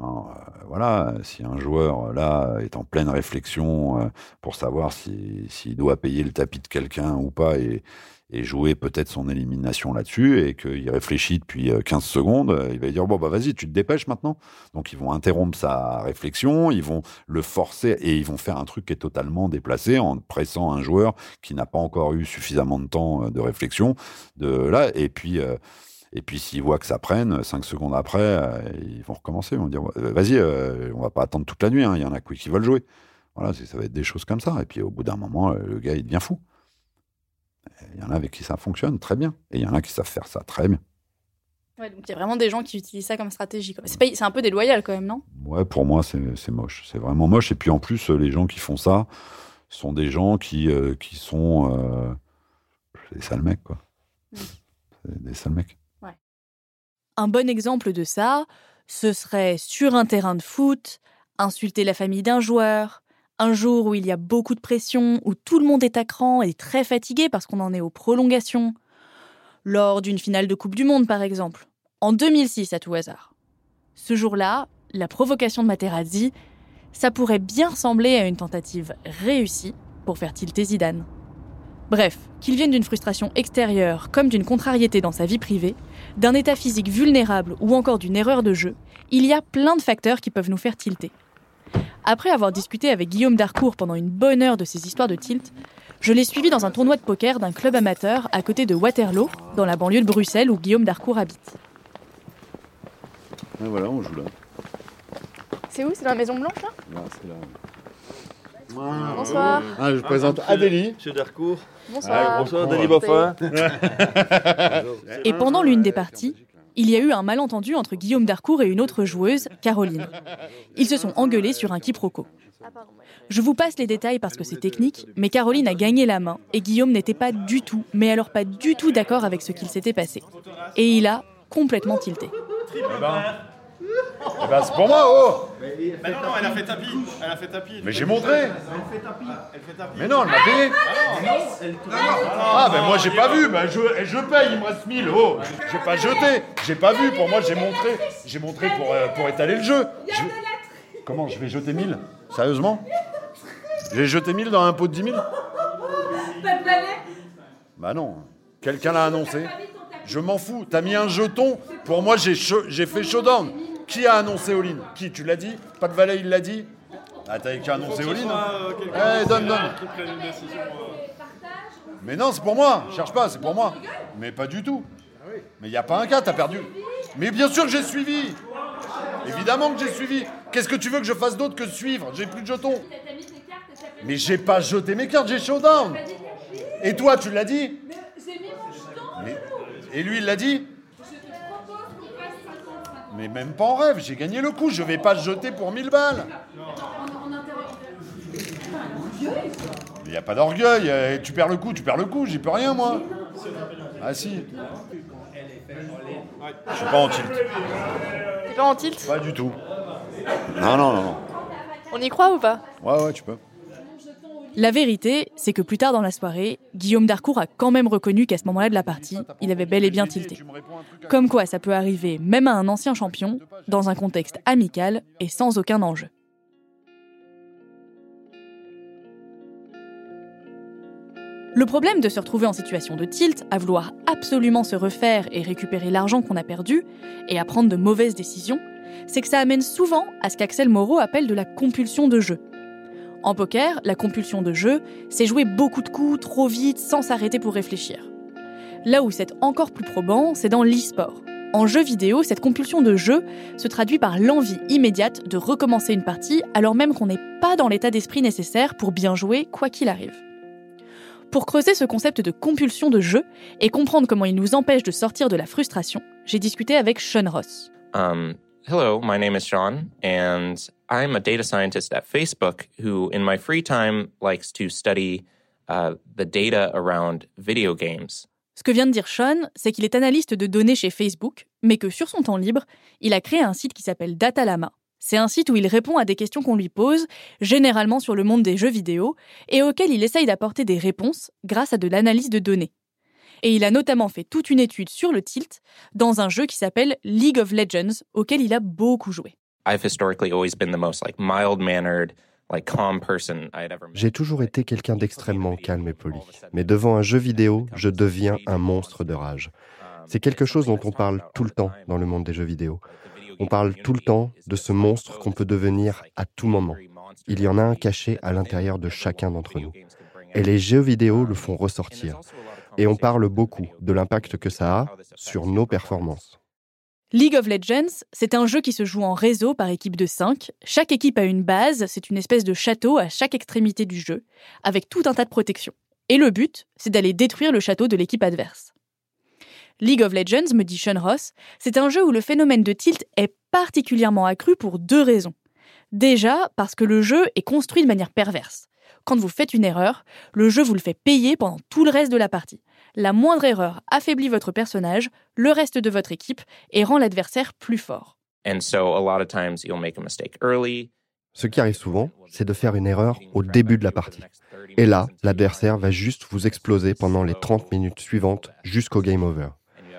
voilà, si un joueur là est en pleine réflexion pour savoir s'il doit payer le tapis de quelqu'un ou pas et, et jouer peut-être son élimination là-dessus et qu'il réfléchit depuis 15 euh, secondes, euh, il va dire bon bah vas-y, tu te dépêches maintenant. Donc ils vont interrompre sa réflexion, ils vont le forcer et ils vont faire un truc qui est totalement déplacé en pressant un joueur qui n'a pas encore eu suffisamment de temps euh, de réflexion de là et puis et puis s'ils voient que ça prenne, 5 secondes après, ils vont recommencer, ils vont dire vas-y, on va pas attendre toute la nuit, hein, il y en a qui veulent jouer. Voilà, ça va être des choses comme ça. Et puis au bout d'un moment, le gars il devient fou. Il y en a avec qui ça fonctionne très bien. Et il y en a qui savent faire ça très bien. Ouais, donc il y a vraiment des gens qui utilisent ça comme stratégie. C'est un peu déloyal quand même, non? Ouais, pour moi, c'est moche. C'est vraiment moche. Et puis en plus, les gens qui font ça sont des gens qui, euh, qui sont euh, des sales mecs, quoi. Des sales mecs. Ouais. Un bon exemple de ça, ce serait sur un terrain de foot, insulter la famille d'un joueur, un jour où il y a beaucoup de pression, où tout le monde est à cran et très fatigué parce qu'on en est aux prolongations. Lors d'une finale de Coupe du Monde, par exemple. En 2006, à tout hasard. Ce jour-là, la provocation de Materazzi, ça pourrait bien ressembler à une tentative réussie pour faire tilter Zidane. Bref, qu'il vienne d'une frustration extérieure comme d'une contrariété dans sa vie privée, d'un état physique vulnérable ou encore d'une erreur de jeu, il y a plein de facteurs qui peuvent nous faire tilter. Après avoir discuté avec Guillaume Darcourt pendant une bonne heure de ses histoires de tilt, je l'ai suivi dans un tournoi de poker d'un club amateur à côté de Waterloo, dans la banlieue de Bruxelles où Guillaume Darcourt habite. Et voilà, on joue là. C'est où? C'est dans la Maison Blanche là? Là, c'est là. Bonsoir. Ah, je présente Adélie. Monsieur Darcourt. Bonsoir. bonsoir, Denis Boffin. Et pendant l'une des parties, il y a eu un malentendu entre Guillaume Darcourt et une autre joueuse, Caroline. Ils se sont engueulés sur un quiproquo. Je vous passe les détails parce que c'est technique, mais Caroline a gagné la main et Guillaume n'était pas du tout, mais alors pas du tout d'accord avec ce qu'il s'était passé. Et il a complètement tilté. Eh ben, c'est pour moi, oh Mais non, elle a fait tapis. Elle a fait tapis. Mais j'ai montré. Elle fait tapis. Elle fait tapis. Mais non, elle m'a payé. Ah, ben moi j'ai pas vu. Ben je, je paye, il me reste 1000. Oh, j'ai pas jeté. J'ai pas vu. Pour moi, j'ai montré. J'ai montré pour, euh, pour étaler le jeu. Comment je vais jeter 1000 Sérieusement? J'ai jeté 1000 dans un pot de 10 000 Bah non. Quelqu'un l'a annoncé. Je m'en fous. T'as mis un jeton. Pour moi, j'ai fait showdown. Qui a annoncé Oline Qui Tu l'as dit? Pas de valet, il l'a dit? Ah, t'as qu'à annoncer Oline Eh, donne, donne. Mais non, c'est pour moi. Cherche pas, c'est pour moi. Mais pas du tout. Mais il n'y a pas un cas, t'as perdu. Mais bien sûr que j'ai suivi. Évidemment que j'ai suivi. Qu'est-ce que tu veux que je fasse d'autre que suivre? J'ai plus de jetons. Mais j'ai pas jeté mes cartes, j'ai showdown. Et toi, tu l'as dit? Mais- Et lui, il l'a dit? Mais même pas en rêve, j'ai gagné le coup, je vais pas jeter pour 1000 balles Il n'y a pas d'orgueil, euh, tu perds le coup, tu perds le coup, j'y peux rien moi. Ah si. Je suis pas en tilt. T'es pas en tilt? Pas du tout. Non, non, non, non. On y croit ou pas? Ouais, ouais, tu peux. La vérité, c'est que plus tard dans la soirée, Guillaume Darcourt a quand même reconnu qu'à ce moment-là de la partie, il avait bel et bien tilté. Comme quoi ça peut arriver même à un ancien champion, dans un contexte amical et sans aucun enjeu. Le problème de se retrouver en situation de tilt, à vouloir absolument se refaire et récupérer l'argent qu'on a perdu, et à prendre de mauvaises décisions, c'est que ça amène souvent à ce qu'Axel Moreau appelle de la compulsion de jeu. En poker, la compulsion de jeu, c'est jouer beaucoup de coups trop vite sans s'arrêter pour réfléchir. Là où c'est encore plus probant, c'est dans l'e-sport. En jeu vidéo, cette compulsion de jeu se traduit par l'envie immédiate de recommencer une partie alors même qu'on n'est pas dans l'état d'esprit nécessaire pour bien jouer quoi qu'il arrive. Pour creuser ce concept de compulsion de jeu et comprendre comment il nous empêche de sortir de la frustration, j'ai discuté avec Sean Ross. Um, hello, my name is Sean, and I'm a data scientist at Facebook who, in my free time, likes to study uh, the data around video games. Ce que vient de dire Sean, c'est qu'il est analyste de données chez Facebook, mais que sur son temps libre, il a créé un site qui s'appelle Datalama. C'est un site où il répond à des questions qu'on lui pose, généralement sur le monde des jeux vidéo, et auxquelles il essaye d'apporter des réponses grâce à de l'analyse de données. Et il a notamment fait toute une étude sur le tilt dans un jeu qui s'appelle League of Legends, auquel il a beaucoup joué. I've historically always been the most like mild-mannered, like calm person I'd ever met. J'ai toujours été quelqu'un d'extrêmement calme et poli. Mais devant un jeu vidéo, je deviens un monstre de rage. C'est quelque chose dont on parle tout le temps dans le monde des jeux vidéo. On parle tout le temps de ce monstre qu'on peut devenir à tout moment. Il y en a un caché à l'intérieur de chacun d'entre nous. Et les jeux vidéo le font ressortir. Et on parle beaucoup de l'impact que ça a sur nos performances. League of Legends, c'est un jeu qui se joue en réseau par équipe de 5. Chaque équipe a une base, c'est une espèce de château à chaque extrémité du jeu, avec tout un tas de protections. Et le but, c'est d'aller détruire le château de l'équipe adverse. League of Legends, me dit Sean Ross, c'est un jeu où le phénomène de tilt est particulièrement accru pour deux raisons. Déjà, parce que le jeu est construit de manière perverse. Quand vous faites une erreur, le jeu vous le fait payer pendant tout le reste de la partie. La moindre erreur affaiblit votre personnage, le reste de votre équipe, et rend l'adversaire plus fort. Ce qui arrive souvent, c'est de faire une erreur au début de la partie. Et là, l'adversaire va juste vous exploser pendant les 30 minutes suivantes jusqu'au game over.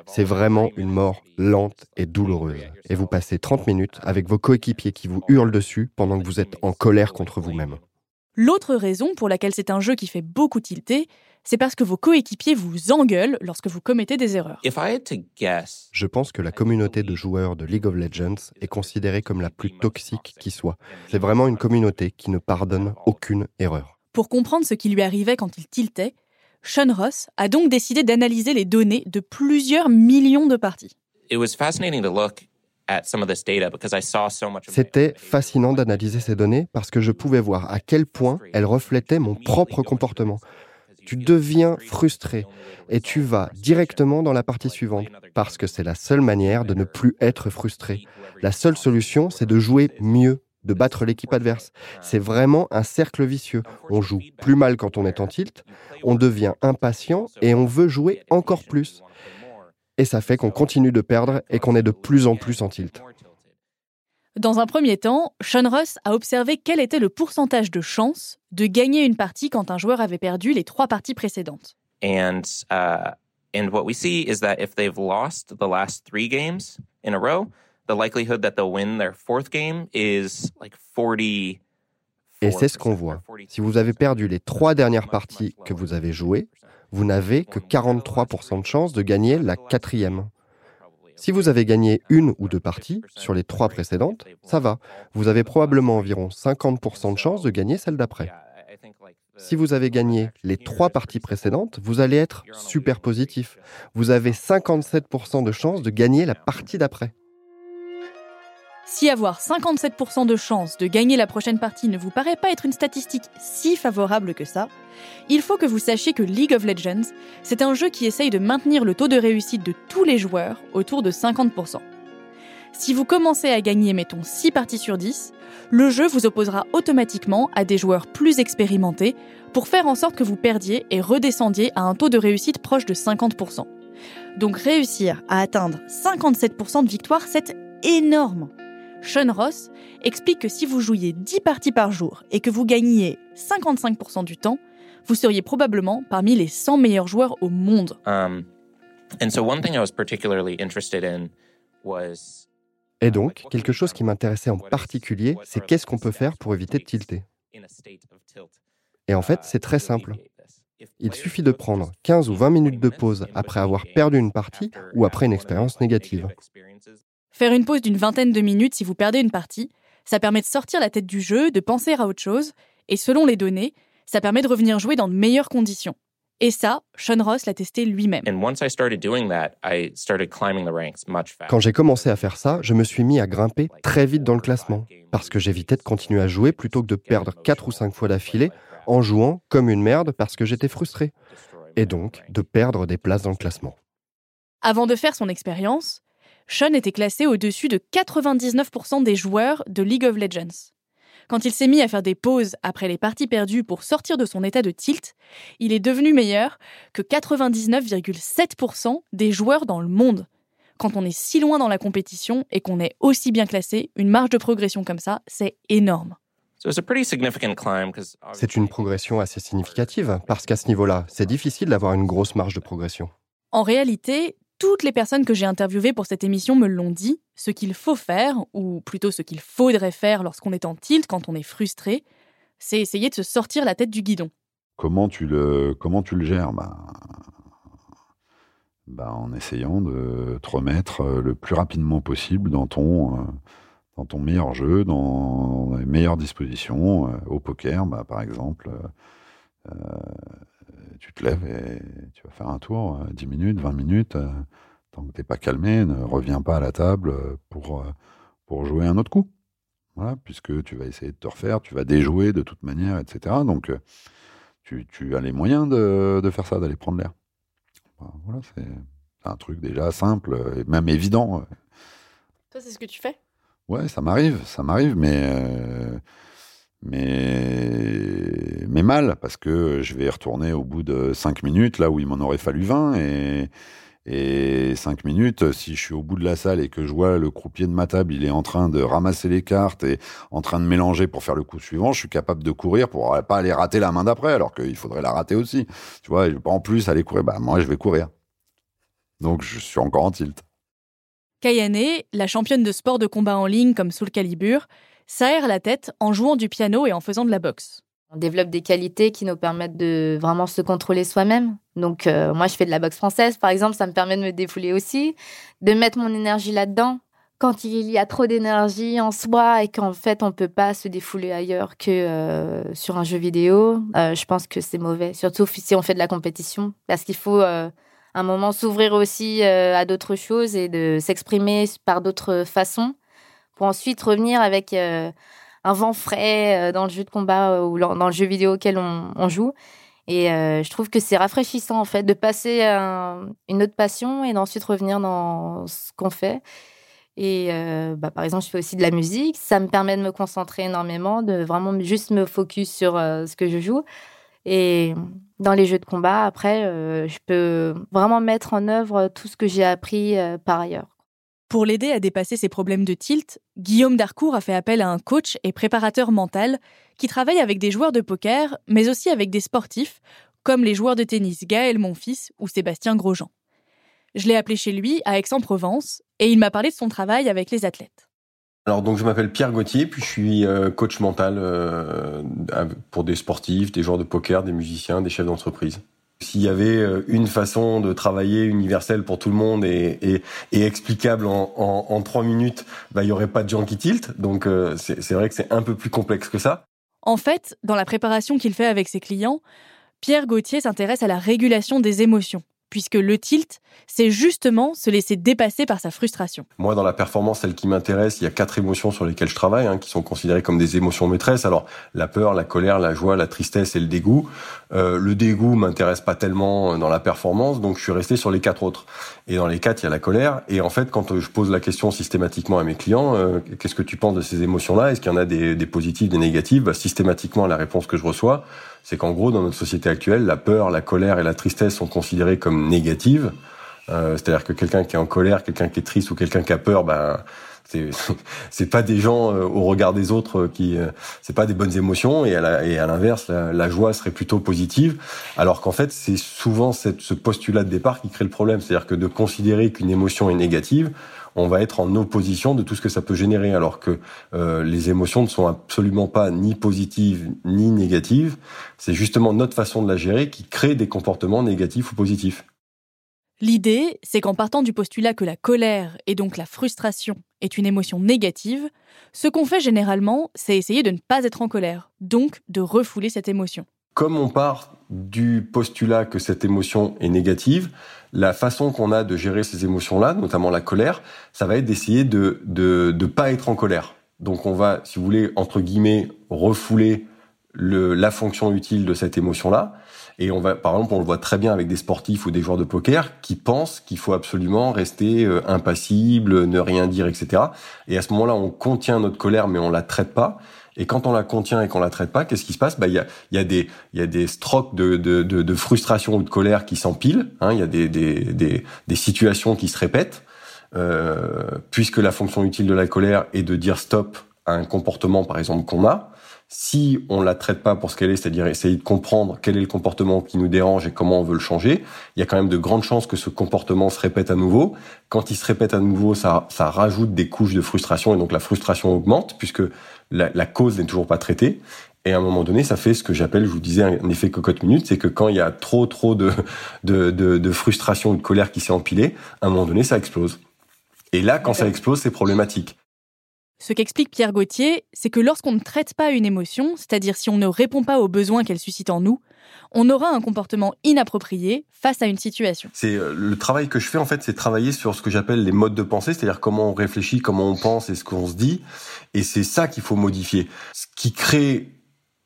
C'est vraiment une mort lente et douloureuse. Et vous passez 30 minutes avec vos coéquipiers qui vous hurlent dessus pendant que vous êtes en colère contre vous-même. L'autre raison pour laquelle c'est un jeu qui fait beaucoup tilter, c'est parce que vos coéquipiers vous engueulent lorsque vous commettez des erreurs. If I had to guess, Je pense que la communauté de joueurs de League of Legends est considérée comme la plus toxique qui soit. C'est vraiment une communauté qui ne pardonne aucune erreur. Pour comprendre ce qui lui arrivait quand il tiltait, Sean Ross a donc décidé d'analyser les données de plusieurs millions de parties. it was fascinating to look at some of this data because I saw so much of my C'était fascinant d'analyser ces données parce que je pouvais voir à quel point elles reflétaient mon propre comportement. Tu deviens frustré et tu vas directement dans la partie suivante parce que c'est la seule manière de ne plus être frustré. La seule solution, c'est de jouer mieux, de battre l'équipe adverse. C'est vraiment un cercle vicieux. On joue plus mal quand on est en tilt, on devient impatient et on veut jouer encore plus. Et ça fait qu'on continue de perdre et qu'on est de plus en plus en tilt. Dans un premier temps, Sean Ross a observé quel était le pourcentage de chance de gagner une partie quand un joueur avait perdu les trois parties précédentes. And uh, and what we see is that if they've lost the last three games in a row, the likelihood that they'll win their fourth game is like 40. Et c'est ce qu'on voit. Si vous avez perdu les trois dernières parties que vous avez jouées, vous n'avez que 43% de chance de gagner la quatrième. Si vous avez gagné une ou deux parties sur les trois précédentes, ça va. Vous avez probablement environ 50% de chance de gagner celle d'après. Si vous avez gagné les trois parties précédentes, vous allez être super positif. Vous avez 57% de chances de gagner la partie d'après. Si avoir 57% de chances de gagner la prochaine partie ne vous paraît pas être une statistique si favorable que ça, il faut que vous sachiez que League of Legends, c'est un jeu qui essaye de maintenir le taux de réussite de tous les joueurs autour de 50%. Si vous commencez à gagner, mettons, 6 parties sur 10, le jeu vous opposera automatiquement à des joueurs plus expérimentés pour faire en sorte que vous perdiez et redescendiez à un taux de réussite proche de 50%. Donc réussir à atteindre 57% de victoire, c'est énorme. Sean Ross explique que si vous jouiez 10 parties par jour et que vous gagniez 55% du temps, vous seriez probablement parmi les 100 meilleurs joueurs au monde. Um, and so one thing I was particularly interested in was Et donc, quelque chose qui m'intéressait en particulier, c'est qu'est-ce qu'on peut faire pour éviter de tilter. Et en fait, c'est très simple. Il suffit de prendre 15 ou 20 minutes de pause après avoir perdu une partie ou après une expérience négative. Faire une pause d'une vingtaine de minutes si vous perdez une partie, ça permet de sortir la tête du jeu, de penser à autre chose, et selon les données, ça permet de revenir jouer dans de meilleures conditions. Et ça, Sean Ross l'a testé lui-même. Quand j'ai commencé à faire ça, je me suis mis à grimper très vite dans le classement, parce que j'évitais de continuer à jouer plutôt que de perdre 4 ou 5 fois d'affilée en jouant comme une merde parce que j'étais frustré, et donc de perdre des places dans le classement. Avant de faire son expérience, Sean était classé au-dessus de 99% des joueurs de League of Legends. Quand il s'est mis à faire des pauses après les parties perdues pour sortir de son état de tilt, il est devenu meilleur que 99,7% des joueurs dans le monde. Quand on est si loin dans la compétition et qu'on est aussi bien classé, une marge de progression comme ça, c'est énorme. C'est une progression assez significative, parce qu'à ce niveau-là, c'est difficile d'avoir une grosse marge de progression. En réalité, toutes les personnes que j'ai interviewées pour cette émission me l'ont dit, ce qu'il faut faire, ou plutôt ce qu'il faudrait faire lorsqu'on est en tilt, quand on est frustré, c'est essayer de se sortir la tête du guidon. Comment tu le, comment gères? Bah, bah, En essayant de te remettre euh, le plus rapidement possible dans ton, euh, dans ton meilleur jeu, dans les meilleures dispositions. Euh, au poker, bah, par exemple, tu te lèves et tu vas faire un tour, 10 euh, minutes, 20 minutes. Euh, tant que tu n'es pas calmé, ne reviens pas à la table euh, pour, pour jouer un autre coup. Voilà, puisque tu vas essayer de te refaire, tu vas déjouer de toute manière, etc. Donc, tu, tu as les moyens de, de faire ça, d'aller prendre l'air. Voilà, c'est un truc déjà simple et même évident. Toi, c'est ce que tu fais? Ouais, ça m'arrive, ça m'arrive, mais mais, mais mal, parce que je vais retourner au bout de 5 minutes, là où il m'en aurait fallu 20, et, et 5 minutes, si je suis au bout de la salle et que je vois le croupier de ma table, il est en train de ramasser les cartes et en train de mélanger pour faire le coup suivant, je suis capable de courir pour pas aller rater la main d'après, alors qu'il faudrait la rater aussi. Tu vois, en plus aller courir, bah moi je vais courir. Donc je suis encore en tilt. Kayane, la championne de sport de combat en ligne comme Soul Calibur, s'aère la tête en jouant du piano et en faisant de la boxe. On développe des qualités qui nous permettent de vraiment se contrôler soi-même. Donc euh, moi, je fais de la boxe française, par exemple, ça me permet de me défouler aussi, de mettre mon énergie là-dedans. Quand il y a trop d'énergie en soi et qu'en fait on peut pas se défouler ailleurs que euh, sur un jeu vidéo, euh, je pense que c'est mauvais. Surtout si on fait de la compétition, parce qu'il faut un moment s'ouvrir aussi à d'autres choses et de s'exprimer par d'autres façons pour ensuite revenir avec euh, un vent frais euh, dans le jeu de combat euh, ou dans le jeu vidéo auquel on, joue. Et je trouve que c'est rafraîchissant en fait de passer une autre passion et d'ensuite revenir dans ce qu'on fait. Et bah, par exemple, je fais aussi de la musique. Ça me permet de me concentrer énormément, de vraiment juste me focus sur ce que je joue. Et dans les jeux de combat, après, je peux vraiment mettre en œuvre tout ce que j'ai appris par ailleurs. Pour l'aider à dépasser ses problèmes de tilt, Guillaume Darcourt a fait appel à un coach et préparateur mental qui travaille avec des joueurs de poker, mais aussi avec des sportifs, comme les joueurs de tennis Gaël Monfils ou Sébastien Grosjean. Je l'ai appelé chez lui, à Aix-en-Provence, et il m'a parlé de son travail avec les athlètes. Alors donc je m'appelle Pierre Gauthier, puis je suis euh, coach mental euh, pour des sportifs, des joueurs de poker, des musiciens, des chefs d'entreprise. S'il y avait euh, une façon de travailler universelle pour tout le monde et, explicable en, trois minutes, bah, il y aurait pas de gens qui tiltent. Donc euh, c'est vrai que c'est un peu plus complexe que ça. En fait, dans la préparation qu'il fait avec ses clients, Pierre Gauthier s'intéresse à la régulation des émotions, puisque le tilt, c'est justement se laisser dépasser par sa frustration. Moi, dans la performance, celle qui m'intéresse, il y a quatre émotions sur lesquelles je travaille, hein, qui sont considérées comme des émotions maîtresses. Alors, la peur, la colère, la joie, la tristesse et le dégoût. Euh, le dégoût m'intéresse pas tellement euh, dans la performance, donc je suis resté sur les quatre autres. Et dans les quatre, il y a la colère. Et en fait, quand euh, je pose la question systématiquement à mes clients, euh, qu'est-ce que tu penses de ces émotions-là? Est-ce qu'il y en a des, des positives, des négatives? Bah, Systématiquement, la réponse que je reçois, c'est qu'en gros, dans notre société actuelle, la peur, la colère et la tristesse sont considérées comme négatives. Euh, C'est-à-dire que quelqu'un qui est en colère, quelqu'un qui est triste ou quelqu'un qui a peur, ben c'est pas des gens euh, au regard des autres euh, qui c'est pas des bonnes émotions et à la- et à l'inverse la, la joie serait plutôt positive alors qu'en fait c'est souvent cette, ce postulat de départ qui crée le problème c'est-à-dire que de considérer qu'une émotion est négative on va être en opposition de tout ce que ça peut générer alors que euh, les émotions ne sont absolument pas ni positives ni négatives c'est justement notre façon de la gérer qui crée des comportements négatifs ou positifs L'idée, c'est qu'en partant du postulat que la colère et donc la frustration est une émotion négative, ce qu'on fait généralement, c'est essayer de ne pas être en colère, donc de refouler cette émotion. Comme on part du postulat que cette émotion est négative, la façon qu'on a de gérer ces émotions-là, notamment la colère, ça va être d'essayer de de de pas être en colère. Donc on va, si vous voulez, entre guillemets, refouler le, la fonction utile de cette émotion-là. Et on va, par exemple, on le voit très bien avec des sportifs ou des joueurs de poker qui pensent qu'il faut absolument rester euh, impassible, ne rien dire, etc. Et à ce moment-là, on contient notre colère, mais on la traite pas. Et quand on la contient et qu'on la traite pas, qu'est-ce qui se passe? Bah, il y a, y a des, il y a des strokes de, de, de, de frustration ou de colère qui s'empilent. Hein, il y a des, des, des, des situations qui se répètent. Euh, puisque la fonction utile de la colère est de dire stop à un comportement, par exemple, qu'on a. Si on la traite pas pour ce qu'elle est, c'est-à-dire essayer de comprendre quel est le comportement qui nous dérange et comment on veut le changer, il y a quand même de grandes chances que ce comportement se répète à nouveau. Quand il se répète à nouveau, ça, ça rajoute des couches de frustration et donc la frustration augmente puisque la, cause n'est toujours pas traitée. Et à un moment donné, ça fait ce que j'appelle, je vous disais, un effet cocotte minute, c'est que quand il y a trop, trop de, de, de, de frustration ou de colère qui s'est empilée, à un moment donné, ça explose. Et là, quand ça explose, c'est problématique. Ce qu'explique Pierre Gauthier, c'est que lorsqu'on ne traite pas une émotion, c'est-à-dire si on ne répond pas aux besoins qu'elle suscite en nous, on aura un comportement inapproprié face à une situation. C'est euh, le travail que je fais en fait, c'est travailler sur ce que j'appelle les modes de pensée, c'est-à-dire comment on réfléchit, comment on pense et ce qu'on se dit. Et c'est ça qu'il faut modifier. Ce qui crée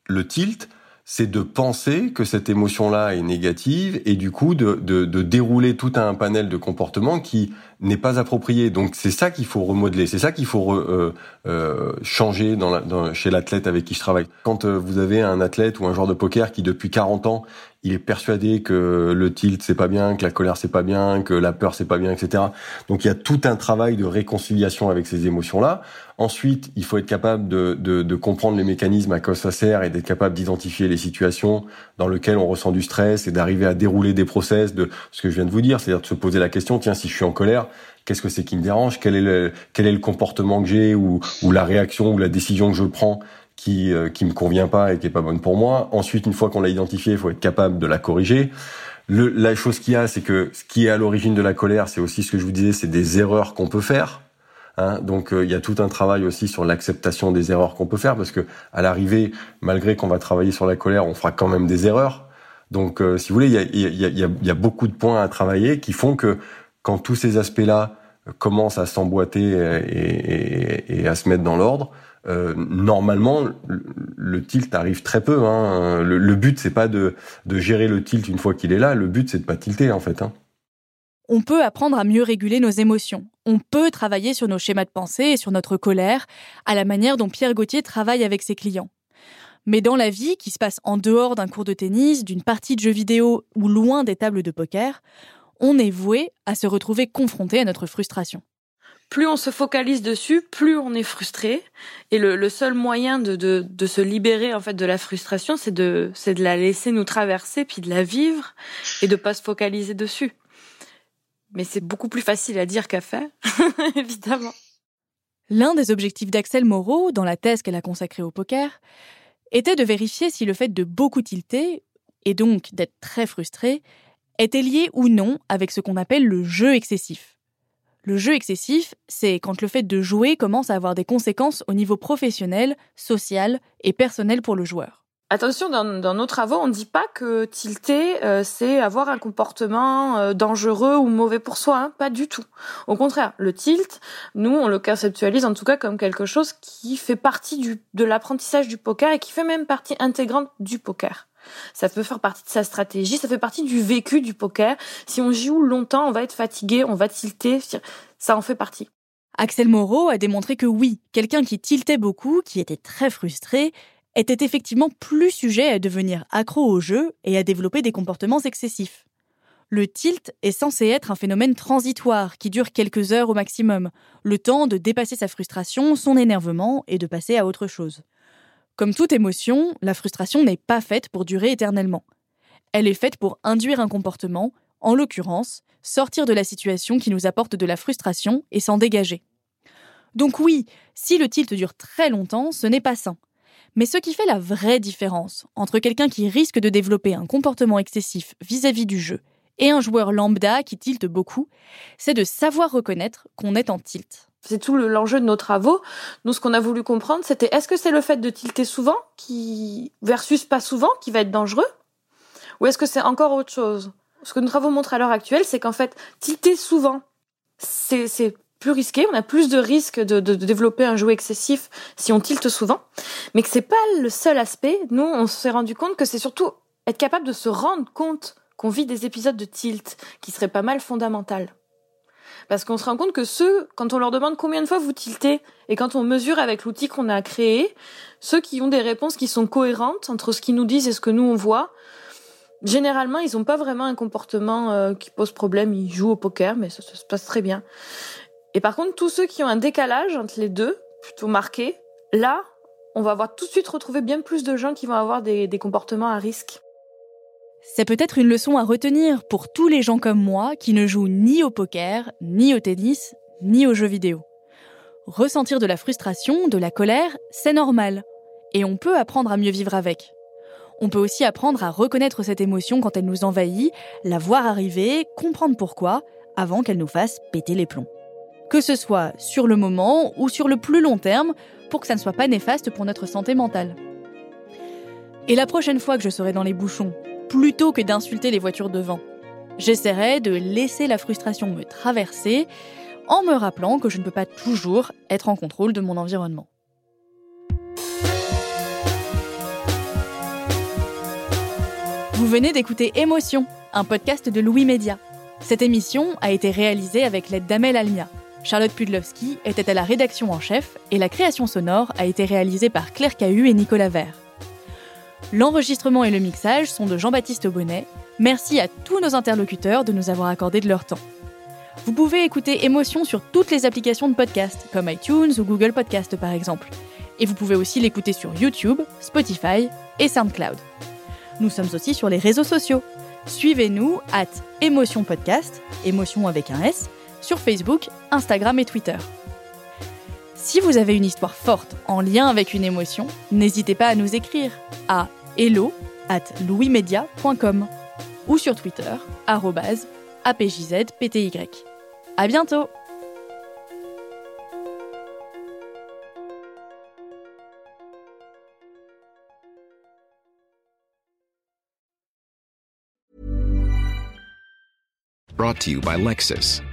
le tilt, c'est de penser que cette émotion-là est négative et du coup de, de, de dérouler tout un panel de comportements qui n'est pas approprié. Donc c'est ça qu'il faut remodeler, c'est ça qu'il faut re- euh, euh, changer dans la- dans- chez l'athlète avec qui je travaille. Quand euh, vous avez un athlète ou un joueur de poker qui depuis 40 ans il est persuadé que le tilt c'est pas bien, que la colère c'est pas bien, que la peur c'est pas bien, etc. Donc il y a tout un travail de réconciliation avec ces émotions-là. Ensuite, il faut être capable de, de, de comprendre les mécanismes à quoi ça sert et d'être capable d'identifier les situations dans lesquelles on ressent du stress et d'arriver à dérouler des process de ce que je viens de vous dire, c'est-à-dire de se poser la question tiens si je suis en colère, qu'est-ce que c'est qui me dérange Quel est le quel est le comportement que j'ai ou ou la réaction ou la décision que je prends qui euh, qui me convient pas et qui est pas bonne pour moi. Ensuite, une fois qu'on l'a identifié, il faut être capable de la corriger. La chose qu'il y a, c'est que ce qui est à l'origine de la colère, c'est aussi ce que je vous disais, c'est des erreurs qu'on peut faire. Hein, donc euh, il y a tout un travail aussi sur l'acceptation des erreurs qu'on peut faire parce que à l'arrivée, malgré qu'on va travailler sur la colère, on fera quand même des erreurs. Donc euh, si vous voulez, il y a, y, a, y, y a beaucoup de points à travailler qui font que quand tous ces aspects-là commencent à s'emboîter et, à se mettre dans l'ordre, euh, normalement, le, tilt arrive très peu. Hein. Le, le but, c'est pas de, gérer le tilt une fois qu'il est là. Le but, c'est de pas tilter en fait. Hein. On peut apprendre à mieux réguler nos émotions. On peut travailler sur nos schémas de pensée et sur notre colère, à la manière dont Pierre Gauthier travaille avec ses clients. Mais dans la vie, qui se passe en dehors d'un cours de tennis, d'une partie de jeux vidéo ou loin des tables de poker, on est voué à se retrouver confronté à notre frustration. Plus on se focalise dessus, plus on est frustré. Et le, le seul moyen de, de, de, se libérer en fait de la frustration, c'est de, c'est de la laisser nous traverser, puis de la vivre, et de pas se focaliser dessus. Mais c'est beaucoup plus facile à dire qu'à faire, évidemment. L'un des objectifs d'Axel Moreau, dans la thèse qu'elle a consacrée au poker, était de vérifier si le fait de beaucoup tilter, et donc d'être très frustré, était lié ou non avec ce qu'on appelle le jeu excessif. Le jeu excessif, c'est quand le fait de jouer commence à avoir des conséquences au niveau professionnel, social et personnel pour le joueur. Attention, dans, nos travaux, on ne dit pas que tilter, euh, c'est avoir un comportement euh, dangereux ou mauvais pour soi, hein, pas du tout. Au contraire, le tilt, nous, on le conceptualise en tout cas comme quelque chose qui fait partie de l'apprentissage du poker et qui fait même partie intégrante du poker. Ça peut faire partie de sa stratégie, ça fait partie du vécu du poker. Si on joue longtemps, on va être fatigué, on va tilter, ça en fait partie. Axel Moreau a démontré que oui, quelqu'un qui tiltait beaucoup, qui était très frustré, était effectivement plus sujet à devenir accro au jeu et à développer des comportements excessifs. Le tilt est censé être un phénomène transitoire qui dure quelques heures au maximum, le temps de dépasser sa frustration, son énervement et de passer à autre chose. Comme toute émotion, la frustration n'est pas faite pour durer éternellement. Elle est faite pour induire un comportement, en l'occurrence, sortir de la situation qui nous apporte de la frustration et s'en dégager. Donc oui, si le tilt dure très longtemps, ce n'est pas sain. Mais ce qui fait la vraie différence entre quelqu'un qui risque de développer un comportement excessif vis-à-vis du jeu et un joueur lambda qui tilte beaucoup, c'est de savoir reconnaître qu'on est en tilt. C'est tout l'enjeu de nos travaux. Nous, ce qu'on a voulu comprendre, c'était est-ce que c'est le fait de tilter souvent qui versus pas souvent qui va être dangereux, ou est-ce que c'est encore autre chose? Ce que nos travaux montrent à l'heure actuelle, c'est qu'en fait, tilter souvent, c'est plus risqué, on a plus de risques de, développer un jouet excessif si on tilte souvent, mais que c'est pas le seul aspect. Nous, on s'est rendu compte que c'est surtout être capable de se rendre compte qu'on vit des épisodes de tilt qui seraient pas mal fondamentales. Parce qu'on se rend compte que ceux, quand on leur demande combien de fois vous tiltez, et quand on mesure avec l'outil qu'on a créé, ceux qui ont des réponses qui sont cohérentes entre ce qu'ils nous disent et ce que nous on voit, généralement ils n'ont pas vraiment un comportement euh, qui pose problème. Ils jouent au poker, mais ça se passe très bien. Et par contre, tous ceux qui ont un décalage entre les deux, plutôt marqué, là, on va avoir tout de suite retrouvé bien plus de gens qui vont avoir des, comportements à risque. C'est peut-être une leçon à retenir pour tous les gens comme moi qui ne jouent ni au poker, ni au tennis, ni aux jeux vidéo. Ressentir de la frustration, de la colère, c'est normal. Et on peut apprendre à mieux vivre avec. On peut aussi apprendre à reconnaître cette émotion quand elle nous envahit, la voir arriver, comprendre pourquoi, avant qu'elle nous fasse péter les plombs que ce soit sur le moment ou sur le plus long terme, pour que ça ne soit pas néfaste pour notre santé mentale. Et la prochaine fois que je serai dans les bouchons, plutôt que d'insulter les voitures devant, j'essaierai de laisser la frustration me traverser en me rappelant que je ne peux pas toujours être en contrôle de mon environnement. Vous venez d'écouter Émotion, un podcast de Louis Média. Cette émission a été réalisée avec l'aide d'Amel Almia. Charlotte Pudlowski était à la rédaction en chef et la création sonore a été réalisée par Claire Cahu et Nicolas Vert. L'enregistrement et le mixage sont de Jean-Baptiste Bonnet. Merci à tous nos interlocuteurs de nous avoir accordé de leur temps. Vous pouvez écouter Émotion sur toutes les applications de podcast, comme iTunes ou Google Podcast par exemple. Et vous pouvez aussi l'écouter sur YouTube, Spotify et SoundCloud. Nous sommes aussi sur les réseaux sociaux. Suivez-nous at Émotion Podcast, émotion avec un S, sur Facebook, Instagram et Twitter. Si vous avez une histoire forte en lien avec une émotion, n'hésitez pas à nous écrire à hello at louismedia.com ou sur Twitter, apjzpty. À bientôt! Brought to you by Lexus.